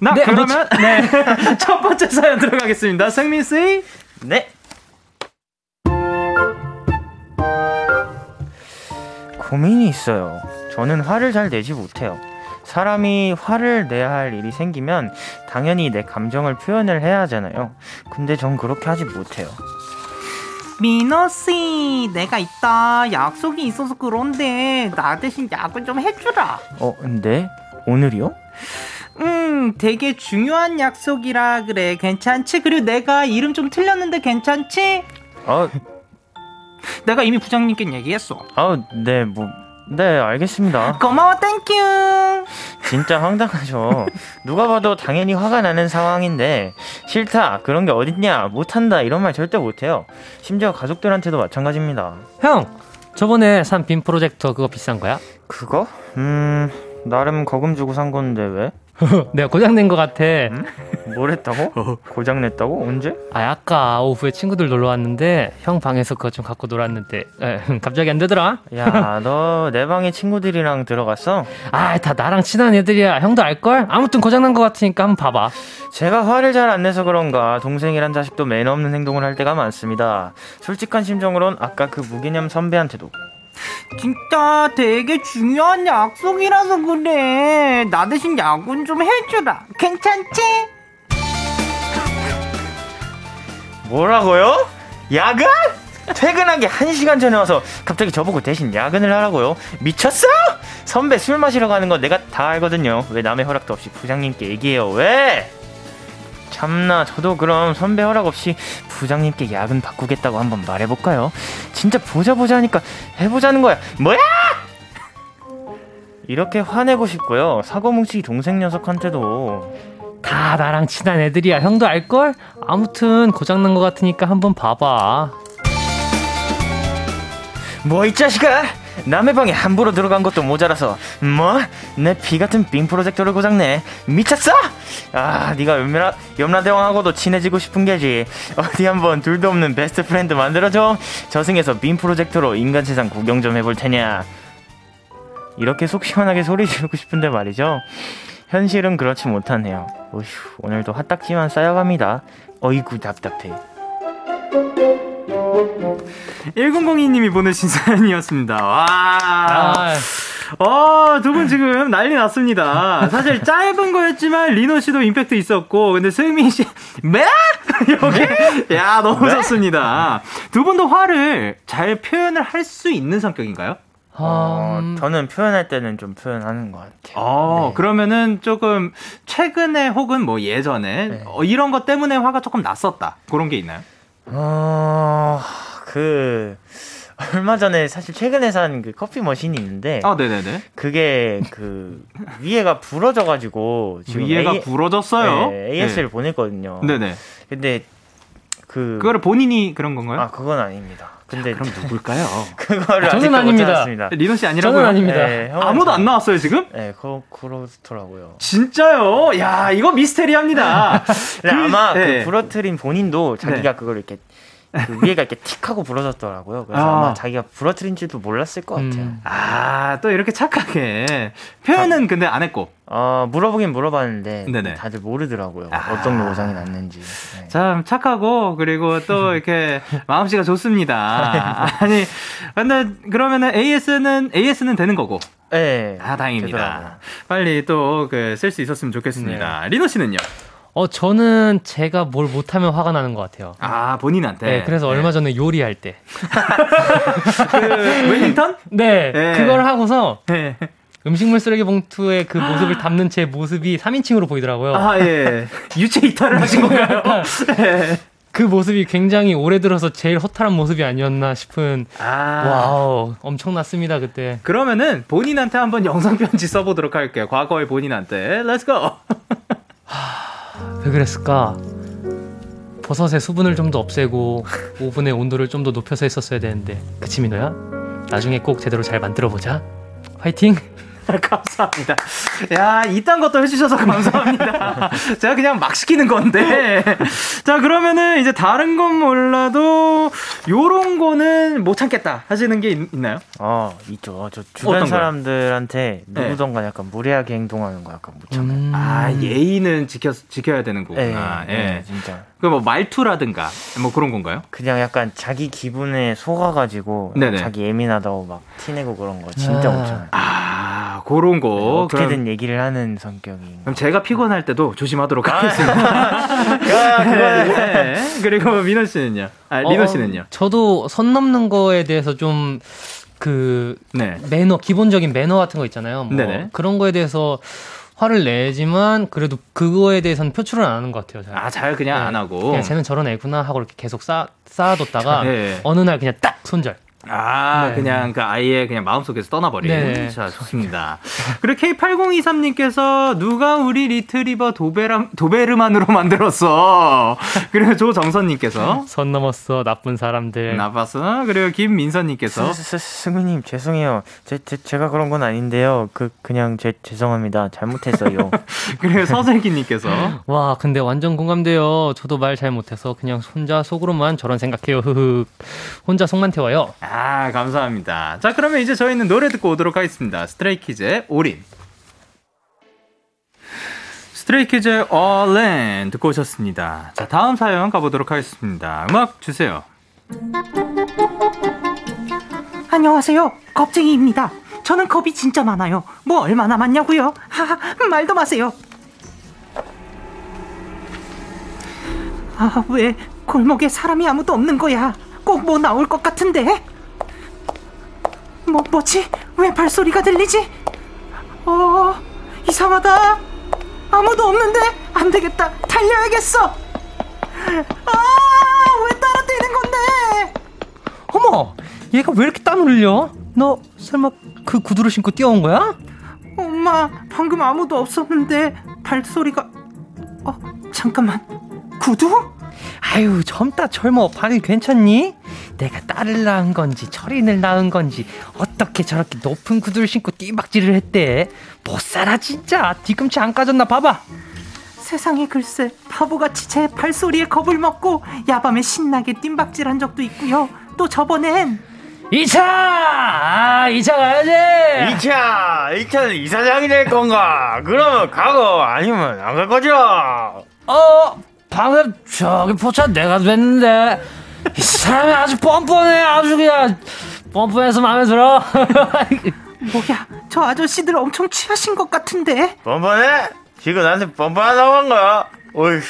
Speaker 1: 나 네, 그러면 네. <laughs> 첫 번째 사연 들어가겠습니다. 승민 씨.
Speaker 4: 네. 고민이 있어요. 저는 화를 잘 내지 못해요. 사람이 화를 내야 할 일이 생기면 당연히 내 감정을 표현을 해야 하잖아요. 근데 전 그렇게 하지 못해요.
Speaker 6: 민호 씨, 내가 이따 약속이 있어서 그런데 나 대신 약을 좀 해주라.
Speaker 4: 어, 근데 오늘이요?
Speaker 6: 음, 되게 중요한 약속이라 그래. 괜찮지? 그리고 내가 이름 좀 틀렸는데 괜찮지?
Speaker 4: 어, <laughs>
Speaker 6: 내가 이미 부장님께 얘기했어.
Speaker 4: 아, 네, 뭐 네, 알겠습니다.
Speaker 6: 고마워, thank you.
Speaker 4: 진짜 황당하죠. 누가 봐도 당연히 화가 나는 상황인데 싫다, 그런 게 어딨냐, 못한다 이런 말 절대 못해요. 심지어 가족들한테도 마찬가지입니다.
Speaker 5: 형, 저번에 산 빔 프로젝터 그거 비싼 거야?
Speaker 4: 그거? 음, 나름 거금 주고 산 건데 왜? <laughs>
Speaker 5: 내가 고장낸 것 같아.
Speaker 4: 응? 뭘 했다고? <laughs> 어. 고장냈다고? 언제?
Speaker 5: 아, 아까 오후에 친구들 놀러 왔는데 형 방에서 그거 좀 갖고 놀았는데 에, <laughs> 갑자기 안 되더라.
Speaker 4: 야, 너 내 방에 친구들이랑 들어갔어?
Speaker 5: 아, 다 나랑 친한 애들이야. 형도 알걸? 아무튼 고장난 것 같으니까 한번 봐봐.
Speaker 4: 제가 화를 잘 안 내서 그런가 동생이란 자식도 매너 없는 행동을 할 때가 많습니다. 솔직한 심정으론 아까 그 무개념 선배한테도
Speaker 6: 진짜 되게 중요한 약속이라서 그래. 나 대신 야근 좀 해주라. 괜찮지?
Speaker 4: 뭐라고요? 야근? 퇴근하기 1시간 전에 와서 갑자기 저보고 대신 야근을 하라고요? 미쳤어? 선배 술 마시러 가는 건 내가 다 알거든요. 왜 남의 허락도 없이 부장님께 얘기해요? 왜? 참나 저도 그럼 선배 허락 없이 부장님께 야근 바꾸겠다고 한번 말해볼까요? 진짜 보자 보자 하니까 해보자는 거야 뭐야? 이렇게 화내고 싶고요 사고뭉치 동생 녀석한테도
Speaker 5: 다 나랑 친한 애들이야 형도 알걸? 아무튼 고장난 것 같으니까 한번 봐봐
Speaker 4: 뭐 이 자식아 남의 방에 함부로 들어간 것도 모자라서 뭐? 내 피 같은 빔 프로젝터를 고장내. 미쳤어? 아 네가 염라, 염라대왕하고도 친해지고 싶은 게지. 어디 한번 둘도 없는 best friend 만들어줘. 저승에서 빔 프로젝터로 인간 세상 구경 좀 해볼 테냐. 이렇게 속 시원하게 소리 지르고 싶은데 말이죠. 현실은 그렇지 못하네요. 어휴 오늘도 화딱지만 쌓여갑니다. 어이구 답답해
Speaker 1: 1002님이 보내신 <laughs> 사연이었습니다. 와. 아. 어, 두 분 지금 난리 났습니다. 사실 짧은 거였지만 리노 씨도 임팩트 있었고, 근데 승민 씨, <laughs> 매? <laughs> 여기? 야, 너무 네? 좋습니다. 두 분도 화를 잘 표현을 할 수 있는 성격인가요?
Speaker 4: 어, 음... 저는 표현할 때는 좀 표현하는 것 같아요.
Speaker 1: 어, 네. 그러면은 조금 최근에 혹은 뭐 예전에 네. 어, 이런 것 때문에 화가 조금 났었다. 그런 게 있나요?
Speaker 4: 어, 그, 얼마 전에 사실 최근에 산 그 커피 머신이 있는데
Speaker 1: 아, 네네네.
Speaker 4: 그게 그 위에가 부러져 가지고 지금
Speaker 1: 위에가
Speaker 4: A-
Speaker 1: 부러졌어요.
Speaker 4: 네, AS를 보냈거든요.
Speaker 1: 네네.
Speaker 4: 근데 그
Speaker 1: 그거를 본인이 그런 건가요?
Speaker 4: 아 그건 아닙니다. 근데
Speaker 1: 그럼 누굴까요? <laughs>
Speaker 4: 그거를
Speaker 5: 저는
Speaker 4: 아직도 못
Speaker 5: 아닙니다.
Speaker 4: 찾았습니다.
Speaker 1: 리노 씨 아니라고요?
Speaker 5: 저는 아닙니다.
Speaker 4: 네,
Speaker 1: 아무도
Speaker 4: 참-
Speaker 1: 안 나왔어요 지금?
Speaker 4: 네, 그 그렇더라고요.
Speaker 1: 진짜요? 야 이거 미스테리합니다. <laughs>
Speaker 4: 근데 아마
Speaker 1: 네.
Speaker 4: 그 부러뜨린 본인도 자기가
Speaker 1: 네.
Speaker 4: 그걸 이렇게 그 위에가 이렇게 틱 하고 부러졌더라고요. 그래서
Speaker 1: 아.
Speaker 4: 아. 마 자기가 부러뜨린지도 몰랐을 것 같아요.
Speaker 5: 음.
Speaker 1: 아, 또 이렇게 착하게. 표현은 근데 안 했고.
Speaker 4: 어 물어보긴 물어봤는데
Speaker 1: 네네.
Speaker 4: 다들 모르더라고요.
Speaker 1: 아.
Speaker 4: 어떤 노상이 났는지. 네.
Speaker 1: 참 착하고, 그리고 또 <laughs> 이렇게 마음씨가 좋습니다. <laughs> 아니, 근데 그러면은 AS는, AS는 되는 거고.
Speaker 4: 네.
Speaker 1: 아, 다행입니다.
Speaker 4: 되더라고요.
Speaker 1: 빨리 또 그 쓸 수 있었으면 좋겠습니다. 리노 씨는요?
Speaker 5: 어, 저는 제가 뭘 못하면 화가 나는 것 같아요.
Speaker 1: 아, 본인한테.
Speaker 5: 네, 그래서 얼마 전에 요리할 때. <laughs>
Speaker 1: 그, 웰링턴?
Speaker 5: 네,
Speaker 1: 네.
Speaker 5: 그걸 하고서
Speaker 1: 네.
Speaker 5: 음식물 쓰레기 봉투에 그 모습을 담는 제 모습이 3인칭으로 보이더라고요.
Speaker 1: 아, 예. <laughs> 유체 이탈을 하신 건가요? <laughs> 네.
Speaker 5: 그 모습이 굉장히 오래 들어서 제일 허탈한 모습이 아니었나 싶은
Speaker 1: 아.
Speaker 5: Wow 엄청났습니다 그때
Speaker 1: 그러면은 본인한테 한번 영상 편지 써보도록 할게요. 과거의 본인한테. Let's go.
Speaker 5: 왜 그랬을까? 버섯의 수분을 좀 더 없애고 오븐의 온도를 좀 더 높여서 했었어야 되는데. 그치 민호야? 나중에 꼭 제대로 잘 만들어 보자. 화이팅 <laughs>
Speaker 1: 감사합니다. 야, 이딴 것도 해주셔서 감사합니다. <laughs> 제가 그냥 막 시키는 건데. <laughs> 자, 그러면은 이제 다른 건 몰라도 요런 거는 못 참겠다 하시는 게 있, 나요
Speaker 4: 어 있죠. 저 주변? 사람들한테
Speaker 1: 네.
Speaker 4: 누구던가 약간 무례하게 행동하는 거 약간 못 참아요.
Speaker 5: 음.
Speaker 1: 아, 예의는 지켜, 지켜야 되는 거구나.
Speaker 4: 네,
Speaker 1: 예.
Speaker 4: 네, 진짜.
Speaker 1: 그 뭐 말투라든가 뭐 그런 건가요?
Speaker 4: 그냥 약간 자기 기분에 속아가지고
Speaker 1: 네네.
Speaker 4: 자기 예민하다고 막 티내고 그런 거 진짜
Speaker 5: 아.
Speaker 4: 못 참아요.
Speaker 1: 아, 그런 거. 그럼,
Speaker 4: 어떻게든 얘기를 하는 성격이.
Speaker 1: 그럼 제가 피곤할 때도 조심하도록
Speaker 4: 아,
Speaker 1: 하겠습니다.
Speaker 4: 야, <laughs> 그거는
Speaker 1: 네. 그리고 민호 씨는요? 아, 리노
Speaker 5: 어,
Speaker 1: 씨는요?
Speaker 5: 저도 선 넘는 거에 대해서 좀그
Speaker 1: 네.
Speaker 5: 매너 기본적인 매너 같은 거 있잖아요 뭐
Speaker 1: 네네.
Speaker 5: 그런 거에 대해서 화를 내지만 그래도 그거에 대해서는 표출을 안 하는 것 같아요 잘.
Speaker 1: 아, 잘 그냥
Speaker 5: 네.
Speaker 1: 안 하고.
Speaker 5: 그냥 쟤는 저런 애구나 하고 이렇게 계속 쌓, 쌓아뒀다가
Speaker 1: 네.
Speaker 5: 어느 날 그냥 딱 손절
Speaker 1: 아,
Speaker 5: 네.
Speaker 1: 그냥 그 아이의 그냥 마음속에서 떠나버리는.
Speaker 5: 네.
Speaker 1: 자, 좋습니다. 그리고 K8023님께서 누가 우리 리트리버 도베람, 도베르만으로 만들었어. <laughs> 그리고 조정선님께서
Speaker 5: 선 넘었어 나쁜 사람들
Speaker 1: 나빴어. 그리고 김민선님께서
Speaker 4: 승우님 죄송해요. 제, 제 제가 그런 건 아닌데요. 그 그냥 제 죄송합니다. 잘못했어요. <laughs>
Speaker 1: 그리고 서슬기님께서 <laughs>
Speaker 5: 와 근데 완전 공감돼요 저도 말 잘 못해서 그냥 혼자 속으로만 저런 생각해요 흐흐 혼자 속만 태워요
Speaker 1: 아, 감사합니다. 자, 그러면 이제 저희는 노래 듣고 오도록 하겠습니다. 스트레이키즈의 All In. 스트레이키즈의 All 듣고 오셨습니다. 자, 다음 사연 가보도록 하겠습니다. 음악 주세요.
Speaker 6: 안녕하세요. 겁쟁이입니다. 저는 겁이 진짜 많아요. 뭐 얼마나 많냐고요? 하하, 말도 마세요. 아, 왜 골목에 사람이 아무도 없는 거야? 꼭 뭐 나올 것 같은데? 뭐, 뭐지? 왜 발소리가 들리지? 어, 이상하다. 아무도 없는데? 안 되겠다. 달려야겠어. 아, 왜 따라 뛰는 건데?
Speaker 5: 어머 얘가 왜 이렇게 땀을 흘려 너 설마 그 구두를 신고 뛰어온 거야
Speaker 6: 엄마, 방금 아무도 없었는데 발소리가 어, 잠깐만. 구두?
Speaker 5: 아유 젊다 젊어. 발이 괜찮니? 내가 딸을 낳은 건지 철인을 낳은 건지 어떻게 저렇게 높은 구두를 신고 띠박질을 했대? 못 살아 진짜. 뒤꿈치 안 까졌나 봐봐.
Speaker 6: 세상에 글쎄 바보같이 제 발소리에 겁을 먹고 야밤에 신나게 뜀박질한 적도 있고요. 또 저번엔.
Speaker 5: 2차! 아 2차 가야지!
Speaker 4: 2차! 2차는 이사장이 될 건가? 그러면 가고 아니면 안 갈 거죠?
Speaker 5: 어 방금 저기 포차 내가 됐는데 이 사람이 아주 뻔뻔해 아주 그냥. 뻔뻔해서 마음에 들어. <laughs>
Speaker 6: 뭐야 저 아저씨들 엄청 취하신 것 같은데?
Speaker 4: 뻔뻔해? 지금 나한테 뻔뻔하다고 한 거야? 어이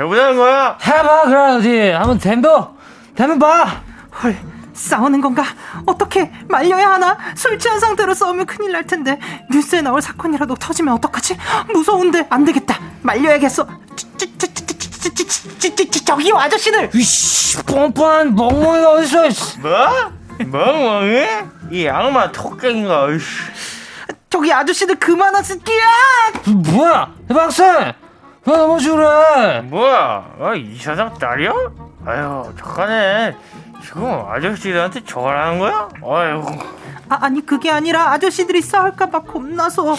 Speaker 4: 해보자는 거야?
Speaker 5: 해봐 그래 어디 한번 덤벼. 덤벼 봐.
Speaker 6: 헐 싸우는 건가? 어떻게 말려야 하나? 술 취한 상태로 싸우면 큰일 날 텐데. 뉴스에 나올 사건이라도 터지면 어떡하지? 무서운데 안 되겠다. 말려야겠어 저기요 아저씨들
Speaker 5: 이씨 뻔뻔한 멍멍이가 어딨어
Speaker 4: 뭐? 멍멍이? 이 악마 톡갱이가 으이씨.
Speaker 6: 저기 아저씨들 그만하세요
Speaker 5: 뭐야 박사 왜 넘어지 그래
Speaker 4: 뭐야? 아, 이 사장 딸이야? 아유 착하네. 지금 아저씨들한테 저라는 거야? 아유.
Speaker 6: 아, 아니 그게 아니라 아저씨들이 싸울까봐 겁나서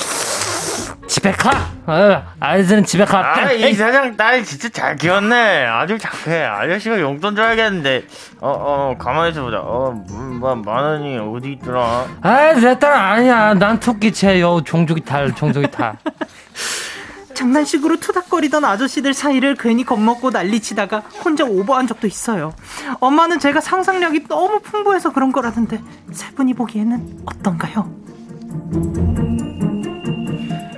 Speaker 5: 집에 가 어, 아이들은 집에 가
Speaker 4: 아, 이 사장 딸 진짜 잘 키웠네. 아주 착해. 아저씨가 용돈 줘야겠는데. 어, 어, 가만히 있어보자. 어, 음, 뭐, 만 원이 어디 있더라?
Speaker 5: 아이 내딸 아니야 난 토끼채 요 종족이 탈 종족이 탈 <laughs>
Speaker 6: 장난식으로 투닥거리던 아저씨들 사이를 괜히 겁먹고 난리치다가 혼자 오버한 적도 있어요. 엄마는 제가 상상력이 너무 풍부해서 그런 거라는데 세 분이 보기에는 어떤가요?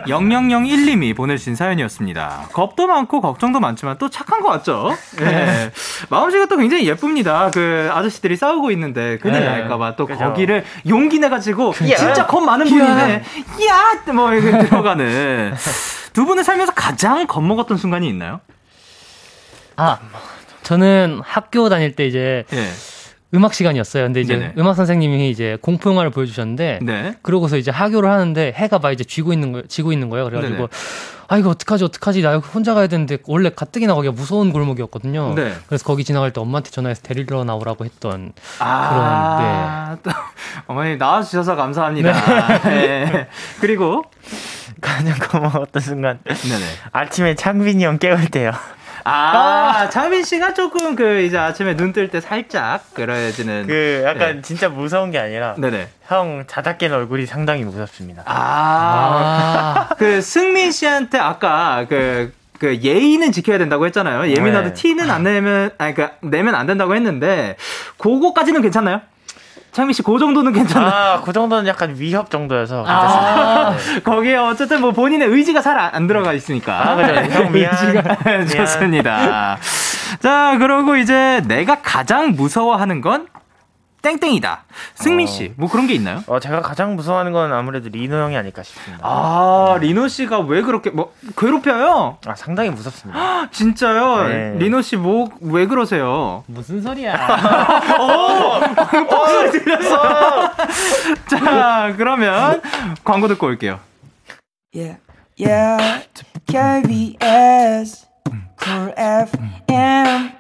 Speaker 1: 0001님이 보내주신 사연이었습니다. 겁도 많고 걱정도 많지만 또 착한 것 같죠? <laughs> 예. 마음씨가 또 굉장히 예쁩니다. 그 아저씨들이 싸우고 있는데 큰일
Speaker 4: 네.
Speaker 1: 날까봐 또
Speaker 4: 그죠.
Speaker 1: 거기를 용기 내가지고 진짜 겁 많은 분이네. 야! 뭐 이렇게 들어가는. <laughs> 두 분은 살면서 가장 겁먹었던 순간이 있나요?
Speaker 5: 아 저는 학교 다닐 때 이제
Speaker 1: 예.
Speaker 5: 음악 시간이었어요 근데 이제
Speaker 1: 네네.
Speaker 5: 음악 선생님이 이제 공포 영화를 보여주셨는데
Speaker 1: 네.
Speaker 5: 그러고서 이제 하교를 하는데 해가 막 이제 쥐고 있는 거 지고 있는 거예요 그래가지고
Speaker 1: 네네.
Speaker 5: 아 이거 어떡하지 어떡하지 나 혼자 가야 되는데 원래 가뜩이나 거기가 무서운 골목이었거든요
Speaker 1: 네.
Speaker 5: 그래서 거기 지나갈 때 엄마한테 전화해서 데리러 나오라고 했던
Speaker 1: 아, 또 어머니 나와주셔서 감사합니다. 네. 그리고
Speaker 4: 가장 고마웠던 순간.
Speaker 1: 네네.
Speaker 4: 아침에 창빈이 형 깨울 때요.
Speaker 1: 아, 차민 씨가 조금 그 이제 아침에 눈 뜰 때 살짝 그래지는
Speaker 4: 그 약간
Speaker 1: 네.
Speaker 4: 진짜 무서운 게 아니라
Speaker 1: 네네.
Speaker 4: 형 자다 깬 얼굴이 상당히 무섭습니다.
Speaker 1: 아,
Speaker 5: 아
Speaker 1: 그 승민 씨한테 아까 그, 그 예의는 지켜야 된다고 했잖아요. 예민하도
Speaker 4: 네.
Speaker 1: 티는 안 내면, 아니, 그, 내면 안 된다고 했는데, 그거까지는 괜찮나요? 창민 씨, 그 정도는 괜찮나요?
Speaker 4: 아, 그 정도는 약간 위협 정도여서
Speaker 1: 아.
Speaker 4: 네.
Speaker 1: 거기에 어쨌든 뭐 본인의 의지가 잘 안 들어가 있으니까.
Speaker 4: 아. 형 미안. 미안.
Speaker 1: 좋습니다. 자, 그러고 이제 내가 가장 무서워하는 건 땡땡이다. 승민 씨, 뭐 그런 게 있나요?
Speaker 4: 어, 제가 가장 무서워하는 건 아무래도 리노 형이 아닐까 싶습니다.
Speaker 1: 아, 리노 씨가 왜 그렇게 뭐 괴롭혀요?
Speaker 4: 아, 상당히 무섭습니다.
Speaker 1: 진짜요?
Speaker 4: 네.
Speaker 1: 리노 씨 뭐 왜 그러세요?
Speaker 5: 무슨 소리야 <laughs>
Speaker 1: 뻥소리 들렸어. 자, 그러면 광고 듣고 올게요.
Speaker 7: Yeah, yeah. KBS Cool FM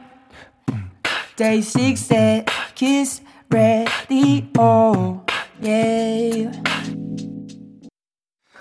Speaker 7: DAY6 Kiss the Radio. Yeah.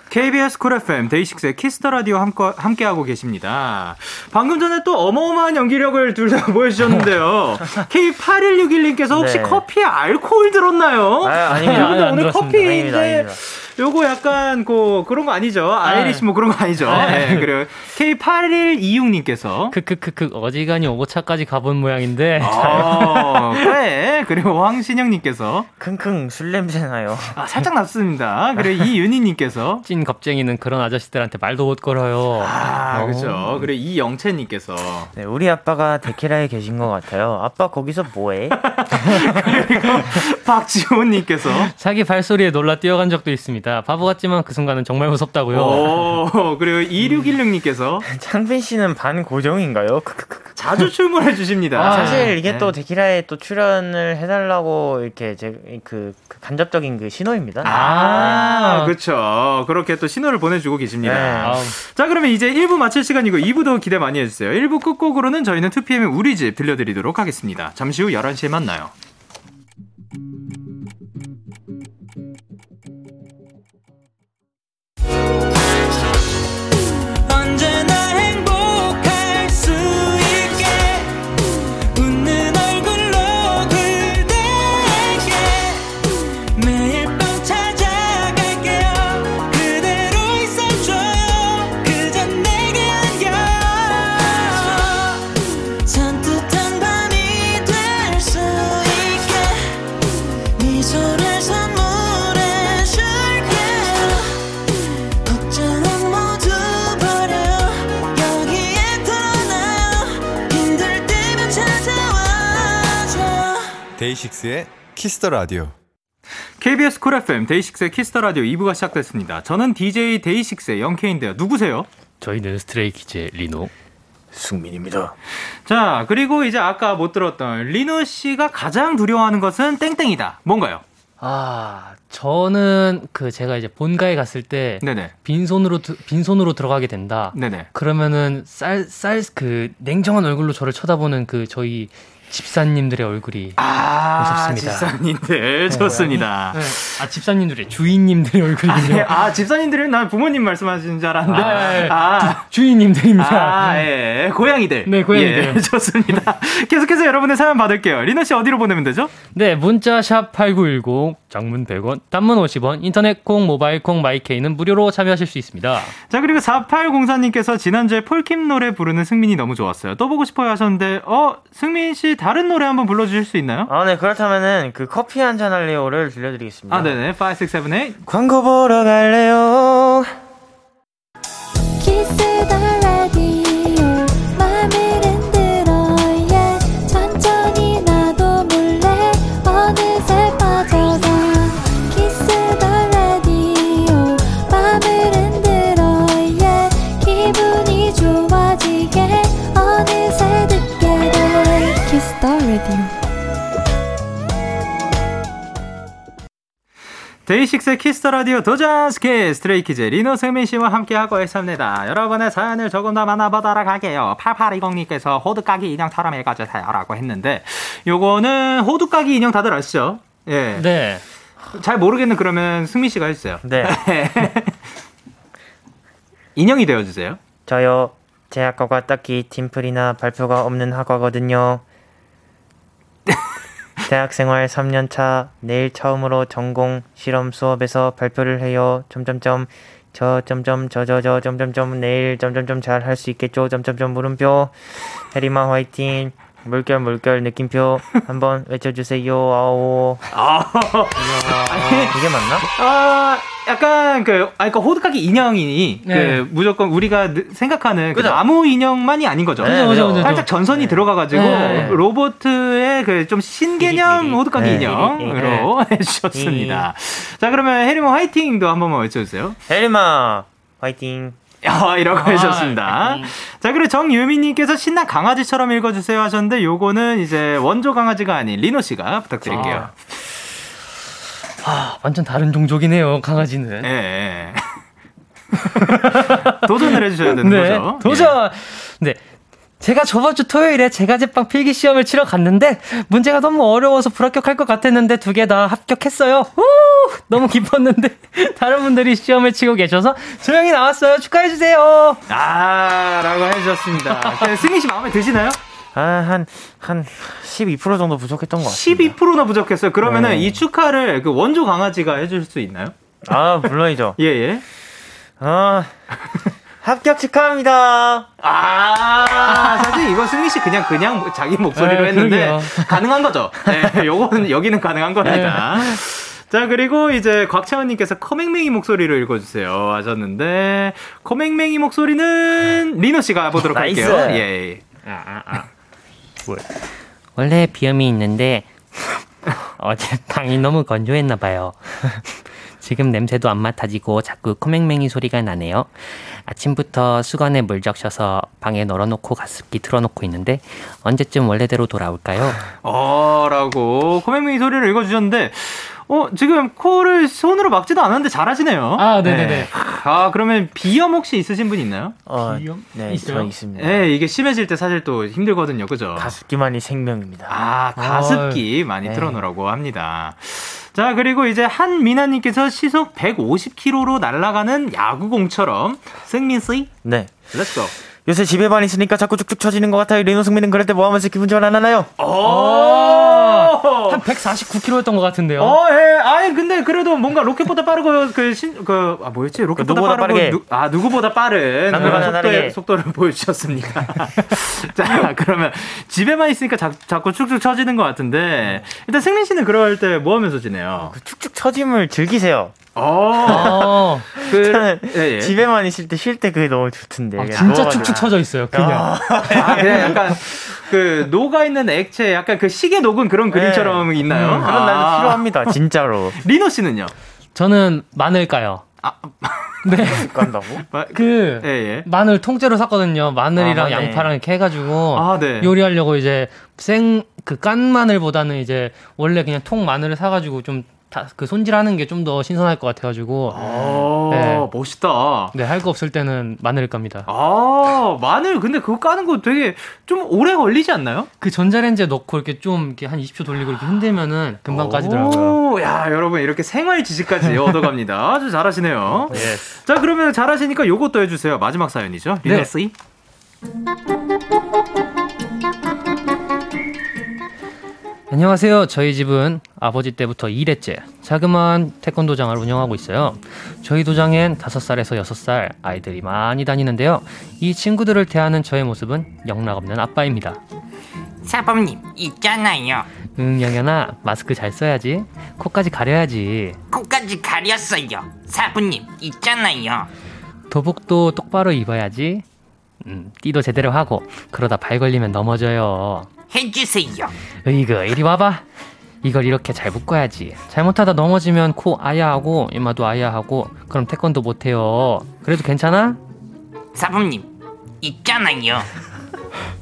Speaker 1: KBS 쿨 FM 데이식스의 키스터 라디오 함께, 함께 하고 계십니다. 방금 전에 또 어마어마한 연기력을 둘 다 <laughs> 보여주셨는데요. <laughs> K8161님께서 혹시
Speaker 4: 네.
Speaker 1: 커피에 알코올 들었나요?
Speaker 4: 아, 아닙니다.
Speaker 1: 여러분들
Speaker 5: 안
Speaker 1: 오늘
Speaker 5: 들었습니다.
Speaker 1: 커피인데
Speaker 4: 아닙니다, 아닙니다.
Speaker 1: 요거 약간 그 그런 거 아니죠? Irish 뭐 그런 거 아니죠? 네, 그리고 K8126님께서
Speaker 5: 크크크크 어지간히 오보차까지 가본 모양인데
Speaker 1: 어, 그래. 그리고 황신영님께서
Speaker 4: 킁킁 술 냄새 나요.
Speaker 1: 아, 살짝 났습니다. 그리고 이윤희님께서
Speaker 5: 찐 겁쟁이는 그런 아저씨들한테 말도 못 걸어요
Speaker 1: 아,
Speaker 5: 어.
Speaker 1: 그렇죠. 그리고 이영채님께서
Speaker 4: 네, 우리 아빠가 데키라에 계신 것 같아요. 아빠 거기서 뭐해? <laughs>
Speaker 1: 박지호님께서
Speaker 5: 자기 발소리에 놀라 뛰어간 적도 있습니다 바보 같지만 그 순간은 정말 무섭다고요
Speaker 1: 오, 그리고 2616님께서
Speaker 4: 창빈 씨는 반 고정인가요? <laughs>
Speaker 1: 자주 출몰해 주십니다.
Speaker 4: 아, 사실 이게
Speaker 1: 네.
Speaker 4: 또 데키라에 또 출연을 해달라고 이렇게 제, 그, 그 간접적인 그 신호입니다.
Speaker 1: 아, 그렇죠. 그렇게 또 신호를 보내주고 계십니다.
Speaker 4: 네.
Speaker 5: 아우.
Speaker 1: 자, 그러면 이제 1부 마칠 시간이고 2부도 기대 많이 해주세요. 1부 끝곡으로는 저희는 2PM의 우리 집 들려드리도록 하겠습니다. 잠시 후 11시에 만나요.
Speaker 8: Kiss the Radio.
Speaker 1: KBS 쿨 FM 데이식스의 키스터 라디오 2부가 시작됐습니다. 저는 DJ DAY6의 영케인데요. 누구세요?
Speaker 5: 저희는 스트레이키즈의 리노
Speaker 4: 승민입니다.
Speaker 1: 자, 그리고 이제 아까 못 들었던 리노 씨가 가장 두려워하는 것은 땡땡이다. 뭔가요?
Speaker 5: 아, 저는 그 제가 이제 본가에 갔을 때
Speaker 1: 네네.
Speaker 5: 빈손으로 드- 빈손으로 들어가게 된다.
Speaker 1: 네네.
Speaker 5: 그러면은 쌀 쌀 그 냉정한 얼굴로 저를 쳐다보는 그 저희 집사님들의 얼굴이
Speaker 1: 아,
Speaker 5: 무섭습니다.
Speaker 1: 집사님들 좋습니다.
Speaker 5: 네. 아 집사님들의 주인님들의
Speaker 1: 아,
Speaker 5: 얼굴이군요.
Speaker 1: 예. 아, 집사님들은 난 부모님 말씀하시는 줄 알았는데.
Speaker 5: 아, 예.
Speaker 1: 아,
Speaker 5: 주인님들입니다.
Speaker 1: 아, 예. 고양이들.
Speaker 5: 네, 고양이들.
Speaker 1: 예, <laughs> 좋습니다. 계속해서 여러분의 사연 받을게요. 리노 씨 어디로 보내면 되죠?
Speaker 5: 네, 문자 샵 8910 장문 100원, 단문 50원, 인터넷 콩, 모바일 콩, 마이케이는 무료로 참여하실 수 있습니다.
Speaker 1: 자, 그리고 4804님께서 지난주에 폴킴 노래 부르는 승민이 너무 좋았어요. 또 보고 싶어요 하셨는데, 어, 승민 씨 다른 노래 한번 불러주실 수 있나요?
Speaker 4: 아, 네, 그렇다면은 그 커피 한 잔 할래요를 들려드리겠습니다.
Speaker 1: 아, 네네. 5, 6, 7, 8.
Speaker 4: 광고 보러 갈래요.
Speaker 1: DAY6의 Kiss the Radio 도전 스케 스트레이키즈 리노 승민 씨와 함께하고 있습니다. 여러분의 사연을 조금 더 만나보도록 할게요. 8820님께서 호두까기 인형처럼 읽어주세요라고 했는데 요거는 호두까기 인형 다들 아시죠? 예.
Speaker 5: 네.
Speaker 1: 잘 모르겠는 그러면 승민 씨가 해주세요.
Speaker 4: 네. <laughs>
Speaker 1: 인형이 되어주세요.
Speaker 4: 저요. 제 학과가 딱히 팀플이나 발표가 없는 학과거든요. <laughs> 대학생활 3년차 내일 처음으로 전공 실험 수업에서 발표를 해요. 점점점 저 점점 저저저 점점점 내일 점점점 잘 할 수 있겠죠. 점점점 물음표 해리마 화이팅 물결 물결 느낌표 한번 외쳐주세요. 아오
Speaker 1: 아,
Speaker 4: 이게 맞나?
Speaker 1: 아, 약간 그, 아, 그러니까 호두까기 인형이
Speaker 5: 네.
Speaker 1: 그 무조건 우리가 느- 생각하는 그? 나무 인형만이 아닌 거죠.
Speaker 4: 네, 그죠, 그죠.
Speaker 1: 살짝 전선이 들어가가지고
Speaker 5: 네.
Speaker 1: 로보트의 그 좀 신개념. 호두까기
Speaker 4: 네.
Speaker 1: 인형으로 <laughs> 해주셨습니다. 자, 그러면 해리모 화이팅도 한 번만 외쳐주세요.
Speaker 4: 해리마 화이팅
Speaker 1: 야, 이라고 해주셨습니다. 자, 그리고 정유미님께서 신난 강아지처럼 읽어주세요 하셨는데, 요거는 이제 원조 강아지가 아닌 리노 씨가 부탁드릴게요.
Speaker 5: 아, 완전 다른 종족이네요, 강아지는.
Speaker 1: 예, 예. <laughs> 도전을 해주셔야 되는
Speaker 5: 네,
Speaker 1: 거죠.
Speaker 5: 도전! 네. 제가 저번 주 토요일에 제과제빵 필기 시험을 치러 갔는데 문제가 너무 어려워서 불합격할 것 같았는데 두 개 다 합격했어요. 우! 너무 기뻤는데 <laughs> 다른 분들이 시험을 치고 계셔서 조용히 나왔어요. 축하해 주세요.
Speaker 1: 예. 아, 라고 해주셨습니다. <laughs> 네, 승민 씨 마음에 드시나요?
Speaker 4: 아 한 한 12% 정도 부족했던 것 같습니다
Speaker 1: 12%나 부족했어요. 그러면은
Speaker 4: 네.
Speaker 1: 이 축하를 그 원조 강아지가 해줄 수 있나요?
Speaker 4: 아 물론이죠 <laughs>
Speaker 1: 예, 예.
Speaker 4: 아 합격 축하합니다
Speaker 1: 아, 사실 이거 승민 씨 그냥, 그냥 자기 목소리로
Speaker 5: 네,
Speaker 1: 했는데,
Speaker 5: 그러게요.
Speaker 1: 가능한 거죠. 네, <laughs> 요거는, 여기는 가능한 겁니다. 자, 그리고 이제 곽채원님께서 코맹맹이 목소리로 읽어주세요 하셨는데, 코맹맹이 목소리는 리노 씨가 보도록
Speaker 4: nice.
Speaker 1: 할게요. 예, 예.
Speaker 5: 원래 비염이 있는데 <laughs> 어제 방이 너무 건조했나 봐요. 지금 냄새도 안 맡아지고 자꾸 코맹맹이 소리가 나네요. 아침부터 수건에 물 적셔서 방에 널어놓고 가습기 틀어놓고 있는데 언제쯤 원래대로 돌아올까요?
Speaker 1: 어, 라고 코맹맹이 소리를 읽어주셨는데, 어, 지금 코를 손으로 막지도 않았는데 잘하시네요.
Speaker 5: 아, 네네 네.
Speaker 1: 아, 그러면 비염 혹시 있으신 분 있나요?
Speaker 4: 어,
Speaker 5: 비염
Speaker 4: 네
Speaker 5: 있어요?
Speaker 4: 저 있습니다
Speaker 1: 네, 이게 심해질 때 사실 또 힘들거든요. 그죠?
Speaker 4: 가습기만이 생명입니다
Speaker 1: 아, 가습기 많이
Speaker 4: 네.
Speaker 1: 틀어놓으라고 합니다. 자, 그리고 이제 한미나님께서 시속 150km로 날아가는 야구공처럼 승민씨,
Speaker 4: 네
Speaker 1: let's go.
Speaker 4: 요새 집에만 있으니까 자꾸 쭉쭉 처지는 것 같아요 리노 승민은 그럴 때 뭐 하면서 기분 좋아 안 하나요?
Speaker 1: 오!
Speaker 5: 한 149km였던 것 같은데요.
Speaker 1: 어, 예. 아니, 근데 그래도 뭔가 로켓보다 빠르고, 그, 신, 그, 아, 뭐였지? 로켓보다
Speaker 4: 누구보다
Speaker 1: 빠르고,
Speaker 4: 빠르게.
Speaker 1: 누, 아, 누구보다 빠른. 속도의, 속도를 <laughs> 보여주셨습니까? <laughs> 자, 그러면 집에만 있으니까 자, 자꾸 축축 처지는 것 같은데, 일단 승민 씨는 그럴 때 뭐 하면서 지내요?
Speaker 4: 그 축축 처짐을 즐기세요
Speaker 1: 어,
Speaker 5: 어,
Speaker 1: 그, 예, 예.
Speaker 4: 집에만 있을 때 쉴 때 그게 너무 좋던데
Speaker 5: 아, 진짜
Speaker 4: 누워가지고.
Speaker 5: 축축 처져 있어요. 그냥.
Speaker 1: 아, 그냥 약간 그 녹아 있는 액체, 약간 그 시계 녹은 그런 그림처럼 있나요?
Speaker 4: 음, 그런 날도
Speaker 1: 아.
Speaker 4: 필요합니다 진짜로 <laughs>
Speaker 1: 리노 씨는요?
Speaker 5: 저는 많을까요?
Speaker 1: 아,
Speaker 5: 네.
Speaker 4: 깐다고? <laughs>
Speaker 5: 그
Speaker 1: 예, 예.
Speaker 5: 마늘 통째로 샀거든요. 마늘이랑
Speaker 4: 아.
Speaker 5: 양파랑 이렇게 해가지고
Speaker 1: 아, 네.
Speaker 5: 요리하려고 이제 생 그 깐 마늘보다는 이제 원래 그냥 통 마늘을 사가지고 좀 그 손질하는 게 좀 더 신선할 것 같아가지고
Speaker 1: 아,
Speaker 5: 네.
Speaker 1: 멋있다.
Speaker 5: 네 할 거 없을 때는 마늘을 깝니다.
Speaker 1: 아, 마늘 근데 그거 까는 거 되게 좀 오래 걸리지 않나요?
Speaker 5: 그 전자레인지에 넣고 이렇게 좀 이렇게 한 20초 돌리고 이렇게 흔들면은 금방 까지더라고요.
Speaker 1: 오, 야, 여러분 이렇게 생활 지식까지 <laughs> 얻어갑니다. 아주 잘하시네요. 자, 그러면 잘하시니까 요것도 해주세요. 마지막 사연이죠.
Speaker 5: 네.
Speaker 1: 리나 씨.
Speaker 5: 안녕하세요. 저희 집은 아버지 때부터 2대째 자그마한 태권도장을 운영하고 있어요. 저희 도장엔 5살에서 6살 아이들이 많이 다니는데요. 이 친구들을 대하는 저의 모습은 영락없는 아빠입니다.
Speaker 9: 사범님 있잖아요.
Speaker 5: 응, 영현아, 마스크 잘 써야지. 코까지 가려야지.
Speaker 9: 코까지 가렸어요. 사부님 있잖아요.
Speaker 5: 도복도 똑바로 입어야지. 음, 띠도 제대로 하고. 그러다 발 걸리면 넘어져요.
Speaker 9: 해주세요.
Speaker 5: 으이그, 이리 와봐. 이걸 이렇게 잘 묶어야지. 잘못하다 넘어지면 코 아야 하고, 이마도 아야 하고, 그럼 태권도 못해요. 그래도 괜찮아?
Speaker 9: 사범님 있잖아요.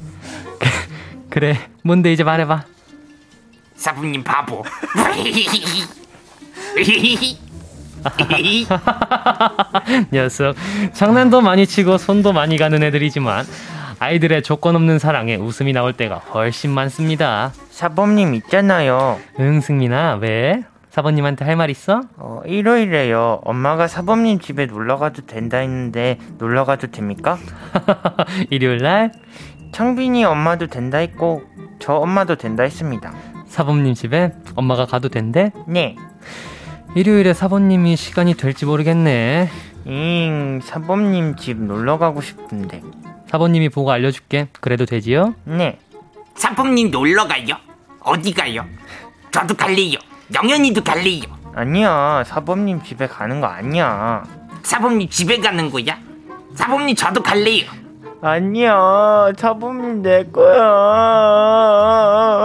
Speaker 9: <laughs>
Speaker 5: 그래, 뭔데 이제 말해봐.
Speaker 9: 사부님 바보. <laughs>
Speaker 5: 녀석, 장난도 많이 치고 손도 많이 가는 애들이지만, 아이들의 조건 없는 사랑에 웃음이 나올 때가 훨씬 많습니다.
Speaker 4: 사범님 있잖아요.
Speaker 5: 응, 승민아, 왜? 사모님한테 할 말 있어?
Speaker 4: 어, 일요일에요. 엄마가 사범님 집에 놀러 가도 된다 했는데 놀러 가도 됩니까? <laughs>
Speaker 5: 일요일 날
Speaker 4: 창빈이 엄마도 된다 했고 저 엄마도 된다 했습니다.
Speaker 5: 사범님 집에 엄마가 가도 된대?
Speaker 4: 네.
Speaker 5: 일요일에 사범님이 시간이 될지 모르겠네.
Speaker 4: 잉, 사범님 집 놀러 가고 싶은데.
Speaker 5: 사범님이 보고 알려줄게. 그래도 되지요?
Speaker 4: 네.
Speaker 9: 사범님 놀러 가요. 어디 가요? 저도 갈래요. 영현이도 갈래요.
Speaker 4: 아니야, 사범님 집에 가는 거 아니야.
Speaker 9: 사범님 집에 가는 거야? 사범님 저도 갈래요.
Speaker 4: 아니야, 사범님 내 거야.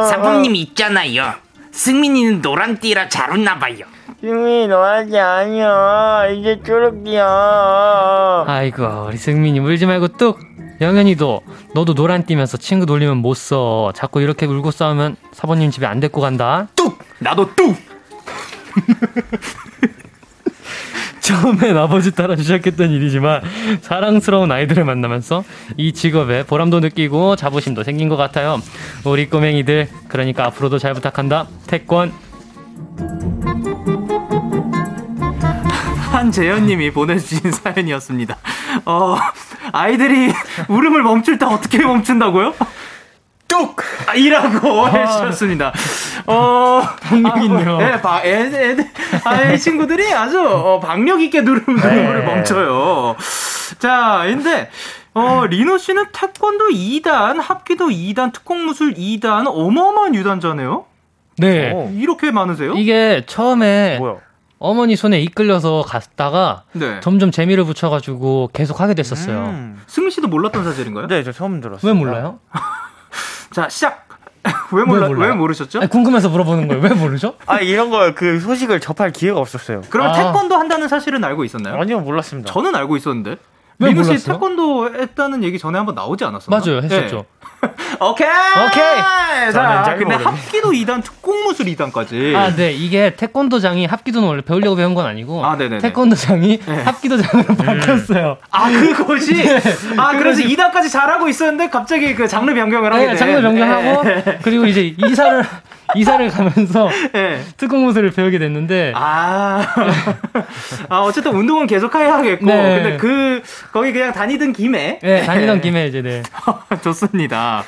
Speaker 9: 사범님 있잖아요. 승민이는 노란 띠라 잘 웃나 봐요.
Speaker 4: 승민이 너한테 아니야. 이제 초록이야.
Speaker 5: 아이고 우리 승민이 울지 말고 뚝. 영현이도 너도 노란 띠면서 친구 놀리면 못 써. 자꾸 이렇게 울고 싸우면 사범님 집에 안 데리고 간다.
Speaker 1: 뚝! 나도 뚝! <laughs>
Speaker 5: 처음엔 아버지 따라 시작했던 일이지만 사랑스러운 아이들을 만나면서 이 직업에 보람도 느끼고 자부심도 생긴 것 같아요. 우리 꼬맹이들 그러니까 앞으로도 잘 부탁한다. 태권
Speaker 1: 한재현님이 보내주신 <laughs> 사연이었습니다. 어, 아이들이 울음을 멈출 때 어떻게 멈춘다고요? 뚝! 아, 이라고 해주셨습니다. 어,
Speaker 5: 박력 있네요.
Speaker 1: 네, 바, 애, 애, 아, 이 친구들이 아주, 어, 박력 있게 누르, 누르를 멈춰요. 자, 근데, 어, 리노 씨는 태권도 2단, 합기도 2단, 특공무술 2단, 어마어마한 유단자네요?
Speaker 5: 네.
Speaker 1: 이렇게 많으세요?
Speaker 5: 이게 처음에
Speaker 4: 뭐야?
Speaker 5: 어머니 손에 이끌려서 갔다가
Speaker 1: 네.
Speaker 5: 점점 재미를 붙여가지고 계속 하게 됐었어요.
Speaker 4: 음.
Speaker 1: 승민 씨도 몰랐던 사실인가요?
Speaker 4: 네, 저 처음 들었어요.
Speaker 5: 왜 몰라요? <laughs>
Speaker 1: 자, 시작! <laughs> 왜 몰라, 왜,
Speaker 5: 몰라요?
Speaker 1: 모르셨죠?
Speaker 5: 아니, 궁금해서 물어보는 거예요. 왜 모르죠? <laughs>
Speaker 4: 아, 이런 걸 그 소식을 접할 기회가 없었어요.
Speaker 1: 그러면
Speaker 5: 아.
Speaker 1: 태권도 한다는 사실은 알고 있었나요?
Speaker 4: 아니요, 몰랐습니다.
Speaker 1: 저는 알고 있었는데.
Speaker 5: 왜
Speaker 1: 민우 씨? 태권도 했다는 얘기 전에 한번 나오지 않았었나?
Speaker 5: 맞아요, 했었죠. <laughs>
Speaker 1: 오케이!
Speaker 5: 오케이!
Speaker 1: 자, 근데
Speaker 4: 모르겠네.
Speaker 1: 합기도 2단, 특공무술 2단까지.
Speaker 5: 아, 네. 이게 태권도장이 합기도는 원래 배우려고 배운 건 아니고
Speaker 1: 아, 네네네.
Speaker 5: 태권도장이 합기도장으로 <laughs> 바뀌었어요.
Speaker 1: 아, 그것이? <laughs>
Speaker 5: 네.
Speaker 1: 아, 그래서 2단까지 잘하고 있었는데 갑자기 그 장르 변경을 하게
Speaker 5: 네,
Speaker 1: 돼.
Speaker 5: 장르 변경하고
Speaker 1: 네.
Speaker 5: 그리고 이제 이사를 이사를 가면서 <laughs>
Speaker 1: 네.
Speaker 5: 특공 무술을 배우게 됐는데
Speaker 1: 아, 아 어쨌든 운동은 계속 해야겠고,
Speaker 5: 네.
Speaker 1: 근데 그 거기 그냥 다니던 김에,
Speaker 5: 네, 다니던 김에 이제 네. <laughs>
Speaker 1: 좋습니다.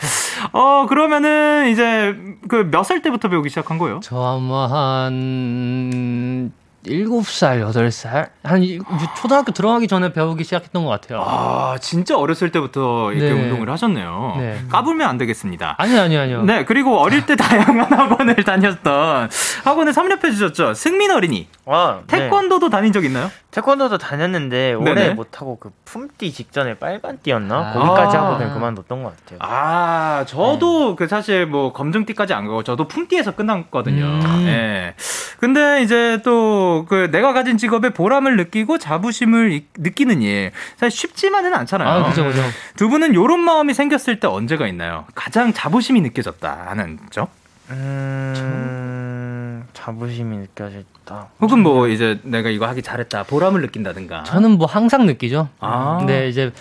Speaker 1: 어 그러면은 이제 그 몇 살 때부터 배우기 시작한 거예요?
Speaker 5: 저 아마 한 7살, 8살? 한 이- 초등학교 들어가기 전에 배우기 시작했던 것 같아요.
Speaker 1: 아 진짜 어렸을 때부터 이렇게
Speaker 5: 네.
Speaker 1: 운동을 하셨네요.
Speaker 5: 네.
Speaker 1: 까불면 안 되겠습니다.
Speaker 5: 아니요, 아니요, 아니요.
Speaker 1: 네, 그리고 어릴 때 <laughs> 다양한 학원을 다녔던 학원에 섭렵해 주셨죠. 승민 어린이.
Speaker 4: 아, 네.
Speaker 1: 태권도도 다닌 적 있나요?
Speaker 4: 태권도도 다녔는데 오래
Speaker 1: 네네.
Speaker 4: 못하고 그 품띠 직전에 빨간 띠였나?
Speaker 5: 아.
Speaker 4: 거기까지
Speaker 1: 아.
Speaker 4: 하고 그냥 그만뒀던 것 같아요.
Speaker 1: 아, 저도 그 사실 뭐 검정띠까지 안 가고 저도 품띠에서 끝났거든요.
Speaker 5: 음.
Speaker 1: 예. 근데 이제 또그 내가 가진 직업에 보람을 느끼고 자부심을 이- 느끼는 일 사실 쉽지만은 않잖아요.
Speaker 5: 아, 그죠, 그죠.
Speaker 1: 두 분은 이런 마음이 생겼을 때 언제가 있나요? 가장 자부심이 느껴졌다 하는 점?
Speaker 4: 음, 자부심이 느껴졌다.
Speaker 1: 혹은 뭐 이제 내가 이거 하기 잘했다 보람을 느낀다든가.
Speaker 5: 저는 뭐 항상 느끼죠.
Speaker 1: 아.
Speaker 5: 근데 이제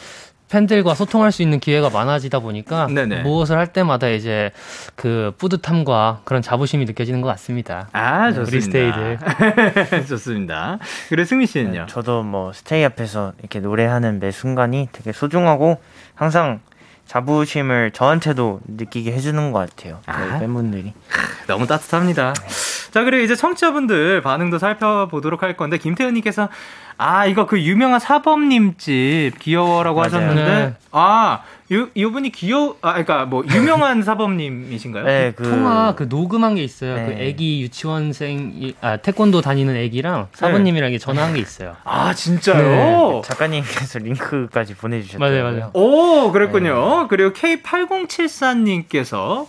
Speaker 5: 팬들과 소통할 수 있는 기회가 많아지다 보니까
Speaker 1: 네네.
Speaker 5: 무엇을 할 때마다 이제 그 뿌듯함과 그런 자부심이 느껴지는 것 같습니다.
Speaker 1: 아
Speaker 5: 우리
Speaker 1: 좋습니다.
Speaker 5: 스테이들. <laughs>
Speaker 1: 좋습니다. 그래 승미 씨는요?
Speaker 4: 저도 뭐 스테이 앞에서 이렇게 노래하는 매 순간이 되게 소중하고 항상 자부심을 저한테도 느끼게 해주는 것 같아요. 저희
Speaker 1: 아.
Speaker 4: 팬분들이.
Speaker 1: 너무 따뜻합니다. 자, 그리고 이제 청취자분들 반응도 살펴보도록 할 건데, 김태현님께서, 아, 이거 그 유명한 사범님 집 귀여워라고
Speaker 4: 맞아요.
Speaker 1: 하셨는데,
Speaker 5: 네.
Speaker 1: 아, 요, 이분이 귀여워, 아, 그러니까 뭐, 유명한 <laughs> 사범님이신가요?
Speaker 4: 네, 그
Speaker 5: 통화 그 녹음한 게 있어요.
Speaker 4: 네.
Speaker 5: 그 애기 유치원생 이- 아 태권도 다니는 애기랑 사부님이랑 이게 전화한 게 있어요.
Speaker 1: 아, 진짜요?
Speaker 4: 작가님께서 링크까지 보내 주셨어요.
Speaker 5: 맞아요, 맞아요.
Speaker 1: 오, 그랬군요. 그리고 K8074 님께서,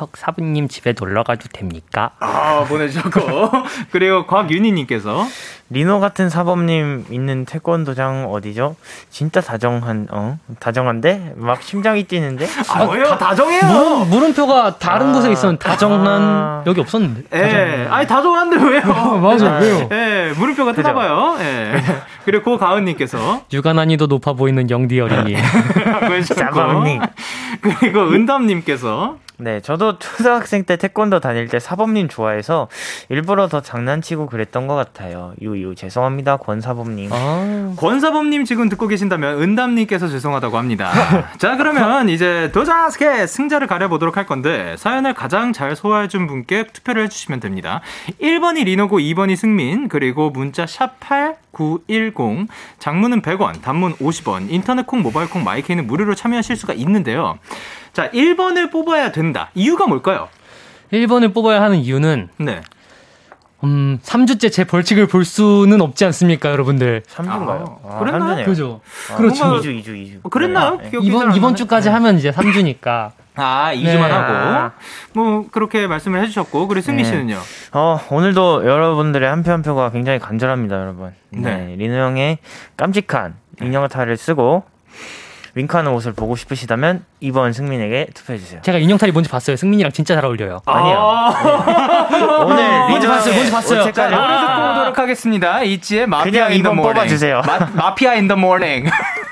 Speaker 5: 헉 사부님 집에 놀러 가도 됩니까?
Speaker 1: 아, 보내주셨고, <laughs> 그리고 곽윤희님께서,
Speaker 4: 리노 같은 사범님 있는 태권도장 어디죠? 진짜 다정한 어 다정한데 막 심장이 뛰는데.
Speaker 1: 아, 왜요? 다 다정해요!
Speaker 5: 물음, 물음표가 다른
Speaker 4: 아.
Speaker 5: 곳에 있었는데 다정한
Speaker 4: 아.
Speaker 5: 여기 없었는데.
Speaker 1: 예, 아니, 다정한데 왜요? <laughs>
Speaker 5: 맞아, 왜요?
Speaker 1: 예, 물음표가 뜨나봐요. 예. 그리고 고가은님께서,
Speaker 5: 육아 난이도 높아 보이는 영디 어린이. <laughs>
Speaker 4: 사범님.
Speaker 1: 그리고 은담님께서
Speaker 4: 네, 저도 초등학생 때 태권도 다닐 때 사범님 좋아해서 일부러 더 장난치고 그랬던 것 같아요. 유유 죄송합니다, 권사범님.
Speaker 5: 아,
Speaker 1: 권사범님 지금 듣고 계신다면 은담님께서 죄송하다고 합니다. <laughs> 자 그러면 이제 도자스케 승자를 가려보도록 할 건데 사연을 가장 잘 소화해준 분께 투표를 해주시면 됩니다. 1번이 리노고 2번이 승민 그리고 문자 샵 8910 장문은 100원 단문 50원 인터넷 콩 모바일 콩 마이케이는 무료로 참여하실 수가 있는데요. 자 1번을 뽑아야 된다. 이유가 뭘까요?
Speaker 5: 1번을 뽑아야 하는 이유는
Speaker 1: 네.
Speaker 5: 음, 3주째 제 벌칙을 볼 수는 없지 않습니까, 여러분들?
Speaker 4: 3주인가요?
Speaker 1: 아, 그랬나요?
Speaker 5: 그죠?
Speaker 4: 아,
Speaker 5: 그렇죠.
Speaker 1: 뭔가-
Speaker 4: 2주, 2주, 2주.
Speaker 1: 어, 그랬나요?
Speaker 4: 네.
Speaker 5: 이번 이번. 주까지 하면 이제 3주니까. <laughs>
Speaker 1: 아, 2주만
Speaker 5: 네.
Speaker 1: 하고. 뭐, 그렇게 말씀을 해주셨고. 그리고 승민
Speaker 4: 네.
Speaker 1: 씨는요?
Speaker 4: 어, 오늘도 여러분들의 한 표 한 표가 굉장히 간절합니다, 여러분. 네.
Speaker 1: 네.
Speaker 4: 리노 형의 깜찍한 인형탈을 쓰고 윙크하는 옷을 보고 싶으시다면 2번 승민에게 투표해 주세요.
Speaker 5: 제가 인형탈이 뭔지 봤어요. 승민이랑 진짜 잘 어울려요.
Speaker 4: 아니야. 오늘
Speaker 5: 뭔지
Speaker 4: 리노
Speaker 5: 봤어요,
Speaker 4: 형의
Speaker 5: 뭔지 봤어요.
Speaker 4: 옷 색깔이
Speaker 1: 자, 노래 듣고
Speaker 5: 아.
Speaker 1: 오도록 하겠습니다. ITZY의 마피아
Speaker 4: 그냥
Speaker 1: in the
Speaker 4: 이번
Speaker 1: morning.
Speaker 4: 뽑아 주세요.
Speaker 1: 마, 마피아 in the morning. <laughs>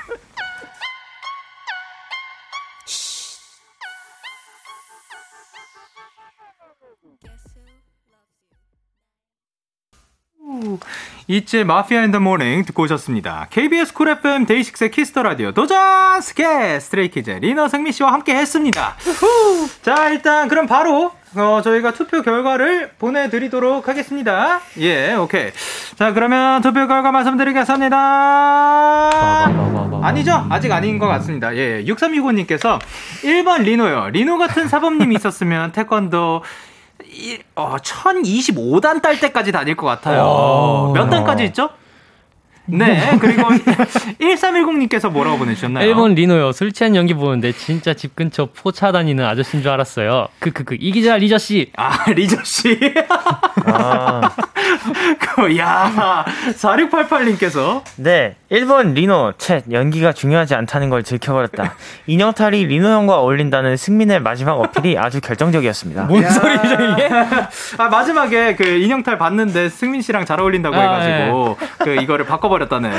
Speaker 1: ITZY의 마피아 in the morning 듣고 오셨습니다. KBS 쿨 FM 데이식스의 키스터 라디오 도전 스케 스트레이키즈 리노 승민 씨와 함께 했습니다. 자, 일단 그럼 바로 어, 저희가 투표 결과를 보내드리도록 하겠습니다. 예, 오케이. 자, 그러면 투표 결과 말씀드리겠습니다. 아니죠? 아직 아닌 것 같습니다. 예, 6365님께서 1번 리노요. 리노 같은 사범님이 있었으면 태권도 이- 어, 1025단 딸 때까지 다닐 것 같아요. 몇 단까지 있죠? 네, 그리고 1310님께서 뭐라고 보내주셨나요?
Speaker 5: 1번 리노요. 술 취한 연기 보는데 진짜 집 근처 포차 다니는 아저씨인 줄 알았어요. 그, 그, 그, 이 기자, 리저 씨.
Speaker 1: 아, 리저씨.
Speaker 4: 아,
Speaker 1: 그, <laughs> 야 4688님께서
Speaker 4: 네, 1번 리노, 챗, 연기가 중요하지 않다는 걸 들켜버렸다. 인형탈이 리노 형과 어울린다는 승민의 마지막 어필이 아주 결정적이었습니다.
Speaker 5: 뭔 소리죠, 이게?
Speaker 1: 아, 마지막에 그 인형탈 봤는데 승민 씨랑 잘 어울린다고
Speaker 5: 아,
Speaker 1: 해가지고 그 이거를 바꿔 버렸다는.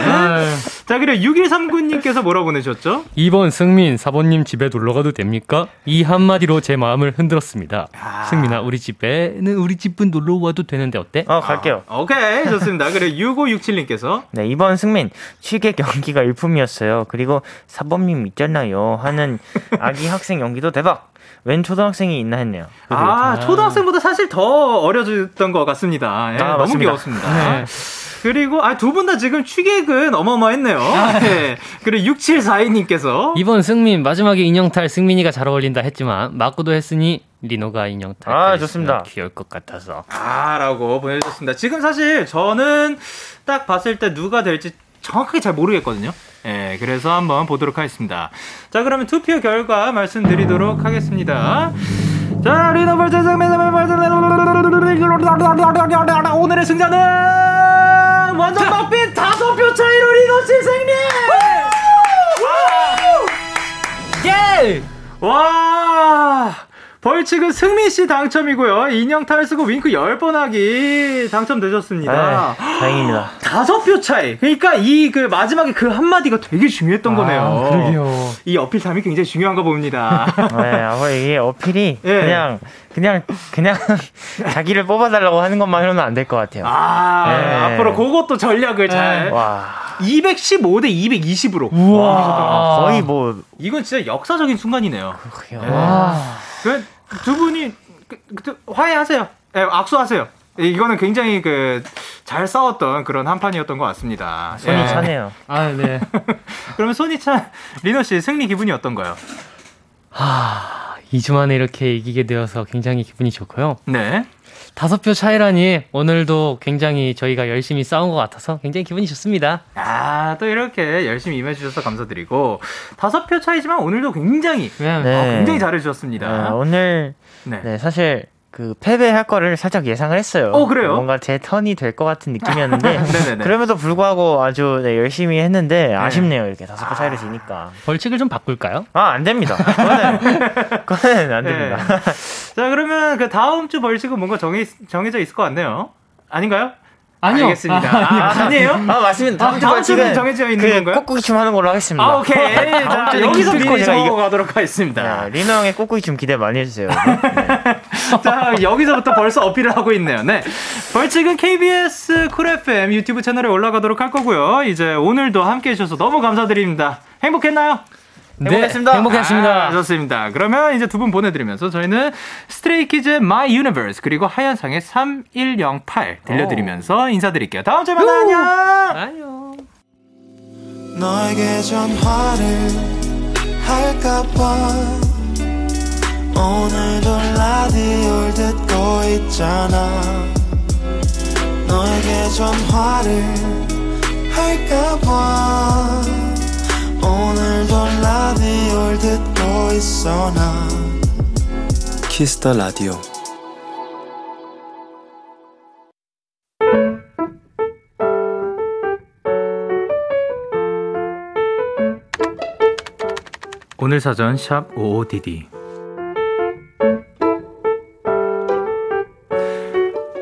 Speaker 1: 자, 그리고 6139님께서 뭐라고 보내셨죠?
Speaker 5: 2번 승민, 사모님 집에 놀러 가도 됩니까? 이 한마디로 제 마음을 흔들었습니다.
Speaker 1: 아.
Speaker 5: 승민아, 우리 집에는 우리 집은 놀러 와도 되는데 어때?
Speaker 4: 어, 갈게요.
Speaker 1: 오케이, 좋습니다. 그리고 6567님께서
Speaker 4: 네, 이번 승민, 취객 연기가 일품이었어요. 그리고 사범님 있잖아요. 하는 아기 학생 연기도 대박. 웬 초등학생이 있나 했네요.
Speaker 1: 아, 초등학생보다 사실 더 어려졌던 것 같습니다. 예,
Speaker 4: 아,
Speaker 1: 너무
Speaker 4: 맞습니다.
Speaker 1: 귀여웠습니다.
Speaker 5: 네.
Speaker 1: 그리고 아, 두 분 다 지금 취객은 어마어마했네요. 네. 그리고 6742님께서
Speaker 5: 2번 승민, 마지막에 인형탈 승민이가 잘 어울린다 했지만, 맞고도 했으니, 리노가 인형 탈.
Speaker 4: 아,
Speaker 5: 했으면
Speaker 4: 좋습니다.
Speaker 5: 귀여울 것 같아서.
Speaker 1: 아, 라고 보내주셨습니다. 지금 사실 저는 딱 봤을 때 누가 될지 정확하게 잘 모르겠거든요. 예, 그래서 한번 보도록 하겠습니다. 자, 그러면 투표 결과 말씀드리도록 하겠습니다. 자, 리노벌 재생매매벌 오늘의 승자는 예! 와! 벌칙은 승민 씨 당첨이고요. 인형 탈수고 윙크 10번 하기 당첨되셨습니다.
Speaker 4: 아, 다행입니다.
Speaker 1: 다섯 표 차이. 그러니까 이 그 마지막에 그 한마디가 되게 중요했던 거네요.
Speaker 5: 그러게요.
Speaker 1: 이 어필함이 굉장히 중요한가 봅니다. <laughs>
Speaker 4: 네, 아마 이게 어필이
Speaker 1: 예.
Speaker 4: 그냥 그냥 그냥 <laughs> 자기를 뽑아달라고 하는 것만으로는 안 될 것 같아요.
Speaker 1: 아,
Speaker 4: 네.
Speaker 1: 앞으로 그것도 전략을 잘.
Speaker 4: 와,
Speaker 1: 215대 220으로.
Speaker 4: 와, 거의 뭐
Speaker 1: 이건 진짜 역사적인 순간이네요.
Speaker 4: 와.
Speaker 1: 그 두 분이 그, 그, 화해하세요. 예, 악수하세요. 예, 이거는 굉장히 그 잘 싸웠던 그런 한 판이었던 것 같습니다.
Speaker 4: 손이
Speaker 1: 예.
Speaker 4: 차네요.
Speaker 5: 아, 네. <laughs>
Speaker 1: 그러면 손이 찬 리노 씨 승리 기분이 어떤가요?
Speaker 5: 하, 2주 만에 이렇게 이기게 되어서 굉장히 기분이 좋고요.
Speaker 1: 네.
Speaker 5: 다섯 표 차이라니 오늘도 굉장히 저희가 열심히 싸운 것 같아서 굉장히 기분이 좋습니다.
Speaker 1: 아, 또 이렇게 열심히 임해주셔서 감사드리고 다섯 표 차이지만 오늘도 굉장히
Speaker 5: 네.
Speaker 4: 네.
Speaker 1: 어, 굉장히 잘해주셨습니다.
Speaker 4: 네, 오늘
Speaker 1: 네.
Speaker 4: 네, 사실 그 패배할 거를 살짝 예상을 했어요.
Speaker 1: 어, 그래요?
Speaker 4: 뭔가 제 턴이 될 것 같은 느낌이었는데 <laughs>
Speaker 1: 네네네.
Speaker 4: 그럼에도 불구하고 아주 네, 열심히 했는데 아쉽네요. 이렇게 다섯 개 차이를 지니까.
Speaker 5: 벌칙을 좀 바꿀까요?
Speaker 4: 아, 안 됩니다. 그거는, 그거는 안 됩니다.
Speaker 1: 네. 자, 그러면 그 다음 주 벌칙은 뭔가 정해, 정해져 있을 것 같네요. 아닌가요?
Speaker 5: 아니요.
Speaker 1: 알겠습니다.
Speaker 5: 아,
Speaker 1: 아, 니에요 <laughs>
Speaker 4: 아, 맞습니다. 다음
Speaker 1: 아,
Speaker 4: 주
Speaker 1: 다음 주는 정해져 있는
Speaker 4: 그
Speaker 1: 건가요?
Speaker 4: 꼬꾸기 춤 하는 걸로 하겠습니다.
Speaker 1: 아, 오케이. <laughs> 자, 여기서 미리 적어가도록 하겠습니다.
Speaker 4: 야, 리노 형의 꼬꾸기 춤 기대 많이 해주세요. 네. <laughs>
Speaker 1: 자, 여기서부터 벌써 어필을 하고 있네요. 네. 벌칙은 KBS Cool FM 유튜브 채널에 올라가도록 할 거고요. 이제 오늘도 함께 해주셔서 너무 감사드립니다. 행복했나요?
Speaker 4: 행복했습니다.
Speaker 5: 네, 행복했습니다.
Speaker 1: 아, 좋습니다. 그러면 이제 두 분 보내드리면서 저희는 스트레이키즈의 My Universe 그리고 하현상의 3108 들려드리면서 인사드릴게요. 다음 주에 만나요. 안녕!
Speaker 5: 안녕.
Speaker 3: 너에게 전화를 할까봐 오늘도 라디오를 듣고 있잖아 너에게 전화를 할까봐 오늘도 라디오를 듣고 있어 나. 키스터 라디오.
Speaker 1: 오늘 사전 샵 55DD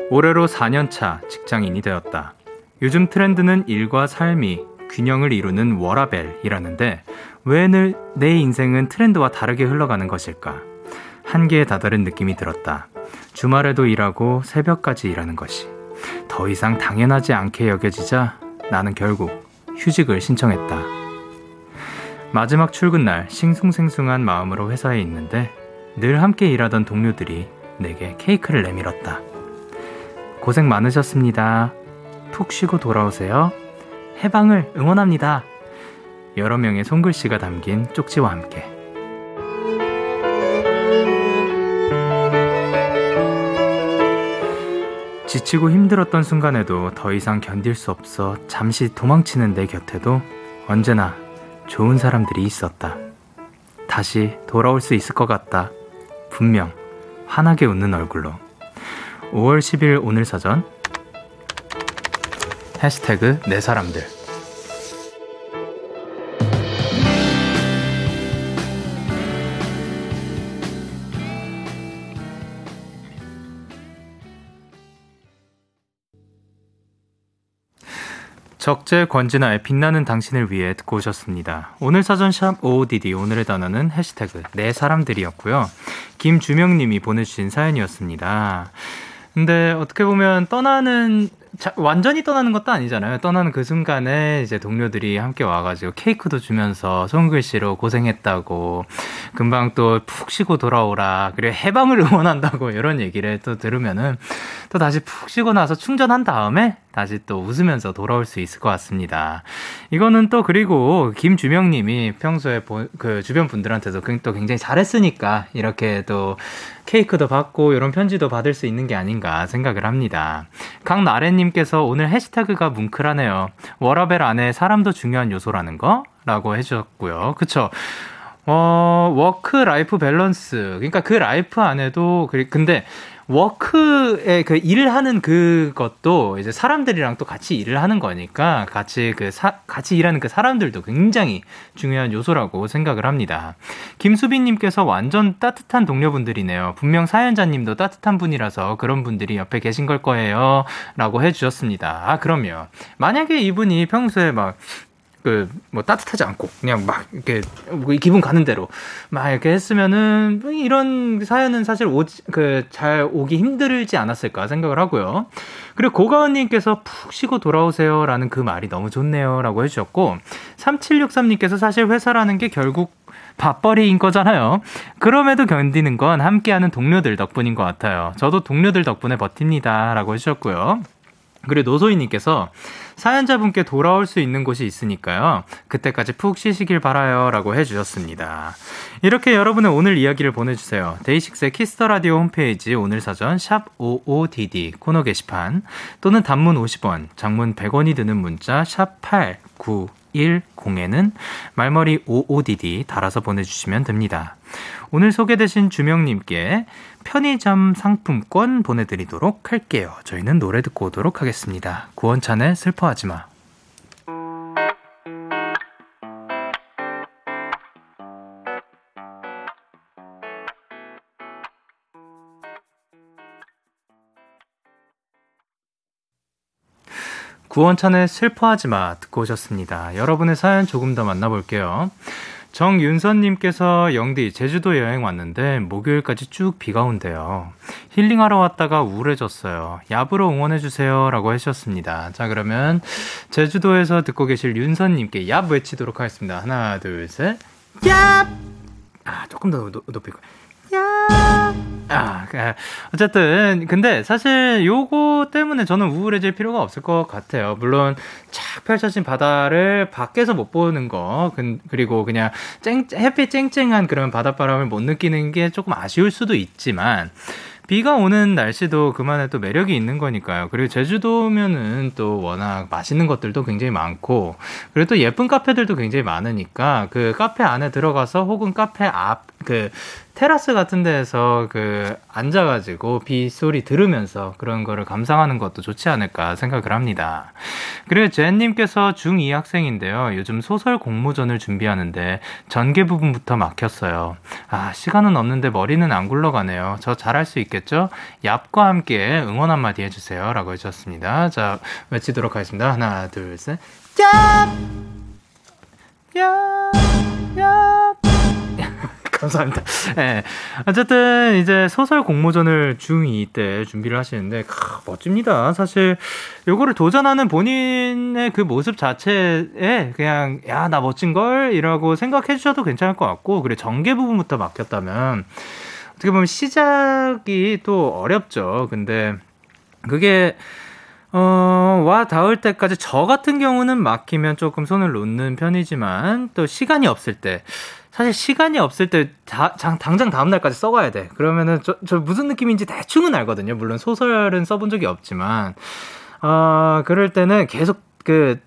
Speaker 1: 올해로 4년차 직장인이 되었다. 요즘 트렌드는 일과 삶이 균형을 이루는 워라벨이라는데 왜 늘 내 인생은 트렌드와 다르게 흘러가는 것일까? 한계에 다다른 느낌이 들었다. 주말에도 일하고 새벽까지 일하는 것이 더 이상 당연하지 않게 여겨지자 나는 결국 휴직을 신청했다. 마지막 출근 날 싱숭생숭한 마음으로 회사에 있는데 늘 함께 일하던 동료들이 내게 케이크를 내밀었다. 고생 많으셨습니다. 푹 쉬고 돌아오세요. 해방을 응원합니다. 여러 명의 손글씨가 담긴 쪽지와 함께. 지치고 힘들었던 순간에도 더 이상 견딜 수 없어 잠시 도망치는 내 곁에도 언제나 좋은 사람들이 있었다. 다시 돌아올 수 있을 것 같다. 분명 환하게 웃는 얼굴로. 5월 10일 오늘 사전 해시태그 내 사람들 적재 권진아의 빛나는 당신을 위해 듣고 오셨습니다. 오늘 사전샵 OODD 오늘의 단어는 해시태그 내 사람들이었고요. 김주명님이 보내주신 사연이었습니다. 근데 어떻게 보면 떠나는 자, 완전히 떠나는 것도 아니잖아요. 떠나는 그 순간에 이제 동료들이 함께 와가지고 케이크도 주면서 손글씨로 고생했다고 금방 또 푹 쉬고 돌아오라 그리고 해방을 <laughs> 응원한다고 이런 얘기를 또 들으면은 또 다시 푹 쉬고 나서 충전한 다음에 다시 또 웃으면서 돌아올 수 있을 것 같습니다. 이거는 또 그리고 김주명님이 평소에 보- 그 주변 분들한테도 그- 또 굉장히 잘했으니까 이렇게 또 케이크도 받고 이런 편지도 받을 수 있는 게 아닌가 생각을 합니다. 강나래님께서 오늘 해시태그가 뭉클하네요. 워라밸 안에 사람도 중요한 요소라는 거? 라고 해주셨고요. 그쵸? 어, work life balance. 그러니까 그 life 안에도, 근데 워크에 그 일을 하는 그것도 이제 사람들이랑 또 같이 일을 하는 거니까 같이 그 사, 같이 일하는 그 사람들도 굉장히 중요한 요소라고 생각을 합니다. 김수빈님께서 완전 따뜻한 동료분들이네요. 분명 사연자님도 따뜻한 분이라서 그런 분들이 옆에 계신 걸 거예요. 라고 해주셨습니다. 아, 그럼요. 만약에 이분이 평소에 막 그 뭐 따뜻하지 않고 그냥 막 이렇게 뭐 기분 가는 대로 막 이렇게 했으면은 뭐 이런 사연은 사실 그잘 오기 힘들지 않았을까 생각을 하고요. 그리고 고가은님께서 푹 쉬고 돌아오세요라는 그 말이 너무 좋네요라고 해주셨고 3763님께서 사실 회사라는 게 결국 밥벌이인 거잖아요. 그럼에도 견디는 건 함께하는 동료들 덕분인 것 같아요. 저도 동료들 덕분에 버팁니다. 라고 해주셨고요. 그리고 노소희님께서 사연자분께 돌아올 수 있는 곳이 있으니까요. 그때까지 푹 쉬시길 바라요. 라고 해주셨습니다. 이렇게 여러분의 오늘 이야기를 보내주세요. 데이식스의 키스 더 라디오 홈페이지 오늘 사전 샵 55DD 코너 게시판 또는 단문 50원, 장문 100원이 드는 문자 샵 8910에는 말머리 55DD 달아서 보내주시면 됩니다. 오늘 소개되신 주명님께 편의점 상품권 보내드리도록 할게요. 저희는 노래 듣고 오도록 하겠습니다. 구원찬의 슬퍼하지 마. 구원찬의 슬퍼하지 마 듣고 오셨습니다. 여러분의 사연 조금 더 만나볼게요. 정윤선님께서 영디 제주도 여행 왔는데 목요일까지 쭉 비가 온대요. 힐링하러 왔다가 우울해졌어요. 얍으로 응원해주세요라고 하셨습니다. 자 그러면 제주도에서 듣고 계실 윤선님께 얍 외치도록 하겠습니다. 하나 둘 셋. 얍. 아 조금 더 높일 거예요. 야. 아, 그, 어쨌든 근데 사실 요거 때문에 저는 우울해질 필요가 없을 것 같아요. 물론 쫙 펼쳐진 바다를 밖에서 못 보는 거, 그리고 그냥 쨍 햇빛 쨍쨍한 그런 바닷바람을 못 느끼는 게 조금 아쉬울 수도 있지만 비가 오는 날씨도 그만의 또 매력이 있는 거니까요. 그리고 제주도면은 또 워낙 맛있는 것들도 굉장히 많고, 그리고 또 예쁜 카페들도 굉장히 많으니까 그 카페 안에 들어가서 혹은 카페 앞, 그 테라스 같은 데에서 그 앉아가지고 빗소리 들으면서 그런 거를 감상하는 것도 좋지 않을까 생각을 합니다. 그리고 젠님께서 중2 학생인데요. 요즘 소설 공모전을 준비하는데 전개 부분부터 막혔어요. 아, 시간은 없는데 머리는 안 굴러가네요. 저 잘할 수 있겠죠? 얍과 함께 응원 한마디 해주세요. 라고 해주셨습니다. 자, 외치도록 하겠습니다. 하나, 둘, 셋. 얍! 얍! 얍! 감사합니다. 네. <laughs> 어쨌든 이제 소설 공모전을 중2 때 준비를 하시는데 크, 멋집니다. 사실 요거를 도전하는 본인의 그 모습 자체에 그냥 야 나 멋진 걸 이라고 생각해 주셔도 괜찮을 것 같고 그래 전개 부분부터 맡겼다면 어떻게 보면 시작이 또 어렵죠. 근데 그게 어, 와 닿을 때까지 저 같은 경우는 막히면 조금 손을 놓는 편이지만 또 시간이 없을 때 사실 시간이 없을 때 다, 당장 다음 날까지 써가야 돼. 그러면은 저, 저 무슨 느낌인지 대충은 알거든요. 물론 소설은 써본 적이 없지만, 어, 그럴 때는 계속 그,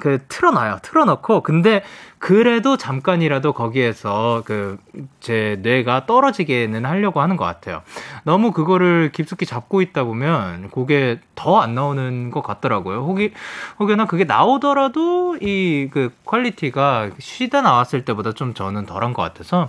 Speaker 1: 그 틀어놔요. 틀어놓고 근데 그래도 잠깐이라도 거기에서 그 제 뇌가 떨어지게는 하려고 하는 것 같아요. 너무 그거를 깊숙이 잡고 있다 보면 그게 더 안 나오는 것 같더라고요. 혹이 혹여나 그게 나오더라도 이 그 퀄리티가 쉬다 나왔을 때보다 좀 저는 덜한 것 같아서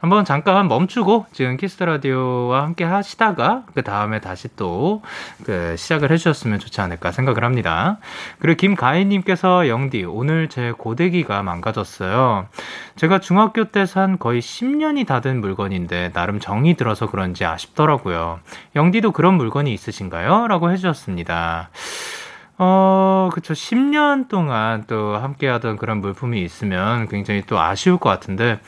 Speaker 1: 한번 잠깐 멈추고 지금 키스 더 라디오와 함께 하시다가 그 다음에 다시 또 그 시작을 해주셨으면 좋지 않을까 생각을 합니다. 그리고 김가희님께서 영디 오늘 제 고데기가 망가졌어요. 제가 중학교 때 산 거의 10년이 다 된 물건인데 나름 정이 들어서 그런지 아쉽더라고요. 영디도 그런 물건이 있으신가요? 라고 해주셨습니다. 어, 그쵸. 10년 동안 또 함께 하던 그런 물품이 있으면 굉장히 또 아쉬울 것 같은데,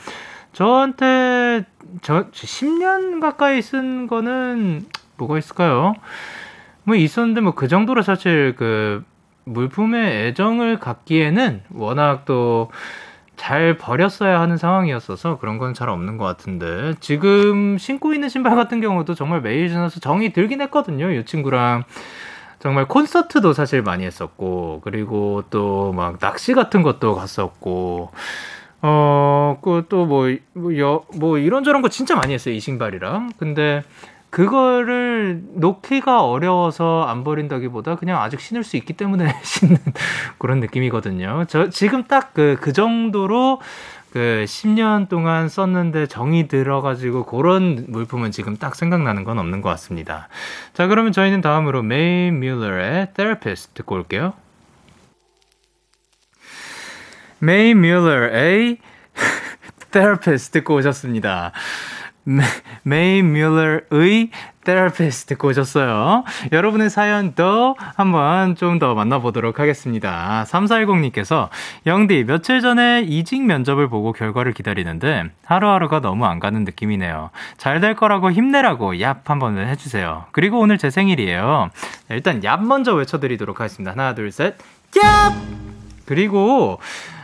Speaker 1: 저한테 저 10년 가까이 쓴 거는 뭐가 있을까요? 뭐 있었는데 뭐 그 정도로 사실 그 물품에 애정을 갖기에는 워낙 또 잘 버렸어야 하는 상황이었어서 그런 건 잘 없는 것 같은데 지금 신고 있는 신발 같은 경우도 정말 매일 지나서 정이 들긴 했거든요. 이 친구랑 정말 콘서트도 사실 많이 했었고 그리고 또 막 낚시 같은 것도 갔었고 어, 그또 뭐, 뭐, 여, 뭐 이런저런 거 진짜 많이 했어요. 이 신발이랑. 근데 그거를 놓기가 어려워서 안 버린다기보다 그냥 아직 신을 수 있기 때문에 <laughs> 신는 그런 느낌이거든요. 저 지금 딱그그 정도로 그 10년 동안 썼는데 정이 들어가지고 그런 물품은 지금 딱 생각나는 건 없는 것 같습니다. 자, 그러면 저희는 다음으로 메이 뮬러의 Therapist 듣고 올게요. 메이 뮬러의 Therapist 듣고 오셨습니다. 메이 뮬러의 테라피스트 듣고 오셨어요. 여러분의 사연도 한번 좀 더 만나보도록 하겠습니다. 3410님께서 영디 며칠 전에 이직 면접을 보고 결과를 기다리는데 하루하루가 너무 안 가는 느낌이네요. 잘 될 거라고 힘내라고 얍 한번 해주세요. 그리고 오늘 제 생일이에요. 일단 얍 먼저 외쳐드리도록 하겠습니다. 하나 둘 셋. 얍! 그리고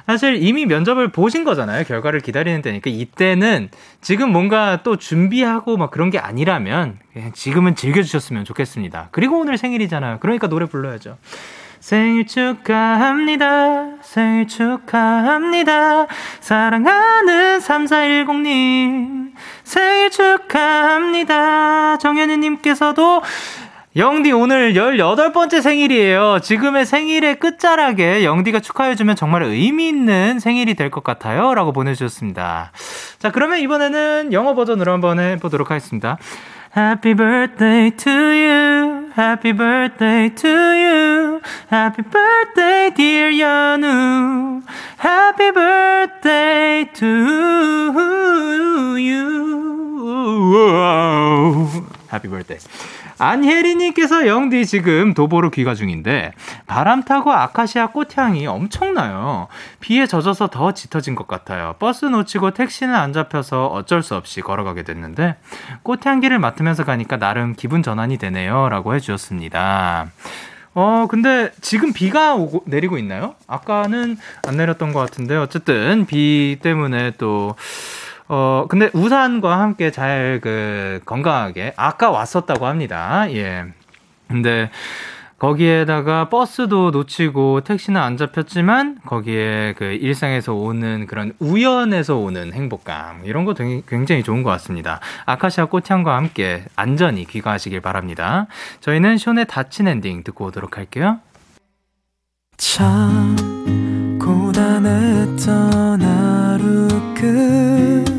Speaker 1: 사실 이미 면접을 보신 거잖아요. 결과를 기다리는 때니까 이때는 지금 뭔가 또 준비하고 막 그런 게 아니라면 그냥 지금은 즐겨주셨으면 좋겠습니다. 그리고 오늘 생일이잖아요. 그러니까 노래 불러야죠. 생일 축하합니다. 생일 축하합니다. 사랑하는 3410님. 생일 축하합니다. 정현이님께서도 영디 오늘 18번째 생일이에요. 지금의 생일의 끝자락에 영디가 축하해주면 정말 의미 있는 생일이 될 것 같아요. 라고 보내주셨습니다. 자, 그러면 이번에는 영어 버전으로 한번 해보도록 하겠습니다. Happy birthday to you. Happy birthday to you. Happy birthday, dear 연우. Happy birthday to you. Happy birthday. 안혜리님께서 영디 지금 도보로 귀가 중인데 바람 타고 아카시아 꽃향이 엄청나요. 비에 젖어서 더 짙어진 것 같아요. 버스 놓치고 택시는 안 잡혀서 어쩔 수 없이 걸어가게 됐는데 꽃향기를 맡으면서 가니까 나름 기분 전환이 되네요. 라고 해주셨습니다. 어, 근데 지금 비가 오고, 내리고 있나요? 아까는 안 내렸던 것 같은데, 어쨌든 비 때문에 또, 어, 근데 우산과 함께 잘 그 건강하게 아까 왔었다고 합니다. 예. 근데 거기에다가 버스도 놓치고 택시는 안 잡혔지만 거기에 그 일상에서 오는 그런 우연에서 오는 행복감 이런 거 굉장히 좋은 것 같습니다. 아카시아 꽃향과 함께 안전히 귀가하시길 바랍니다. 저희는 쇼의 닫힌 엔딩 듣고 오도록 할게요.
Speaker 3: 참 고단했던 하루 끝널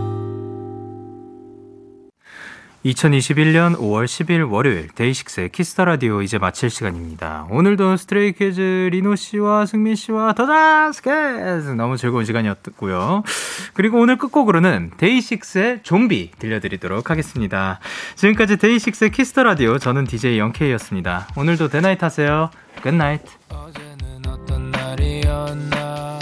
Speaker 1: 2021년 5월 10일 월요일 데이식스의 키스 더 라디오 이제 마칠 시간입니다. 오늘도 스트레이키즈 리노 씨와 승민 씨와 더자스케스 너무 즐거운 시간이었고요. 그리고 오늘 끝곡으로는 데이식스의 좀비 들려드리도록 하겠습니다. 지금까지 데이식스의 키스 더 라디오 저는 DJ 영케이였습니다. 오늘도 데나잇 하세요. Good night.
Speaker 3: 어제는 어떤 날이었나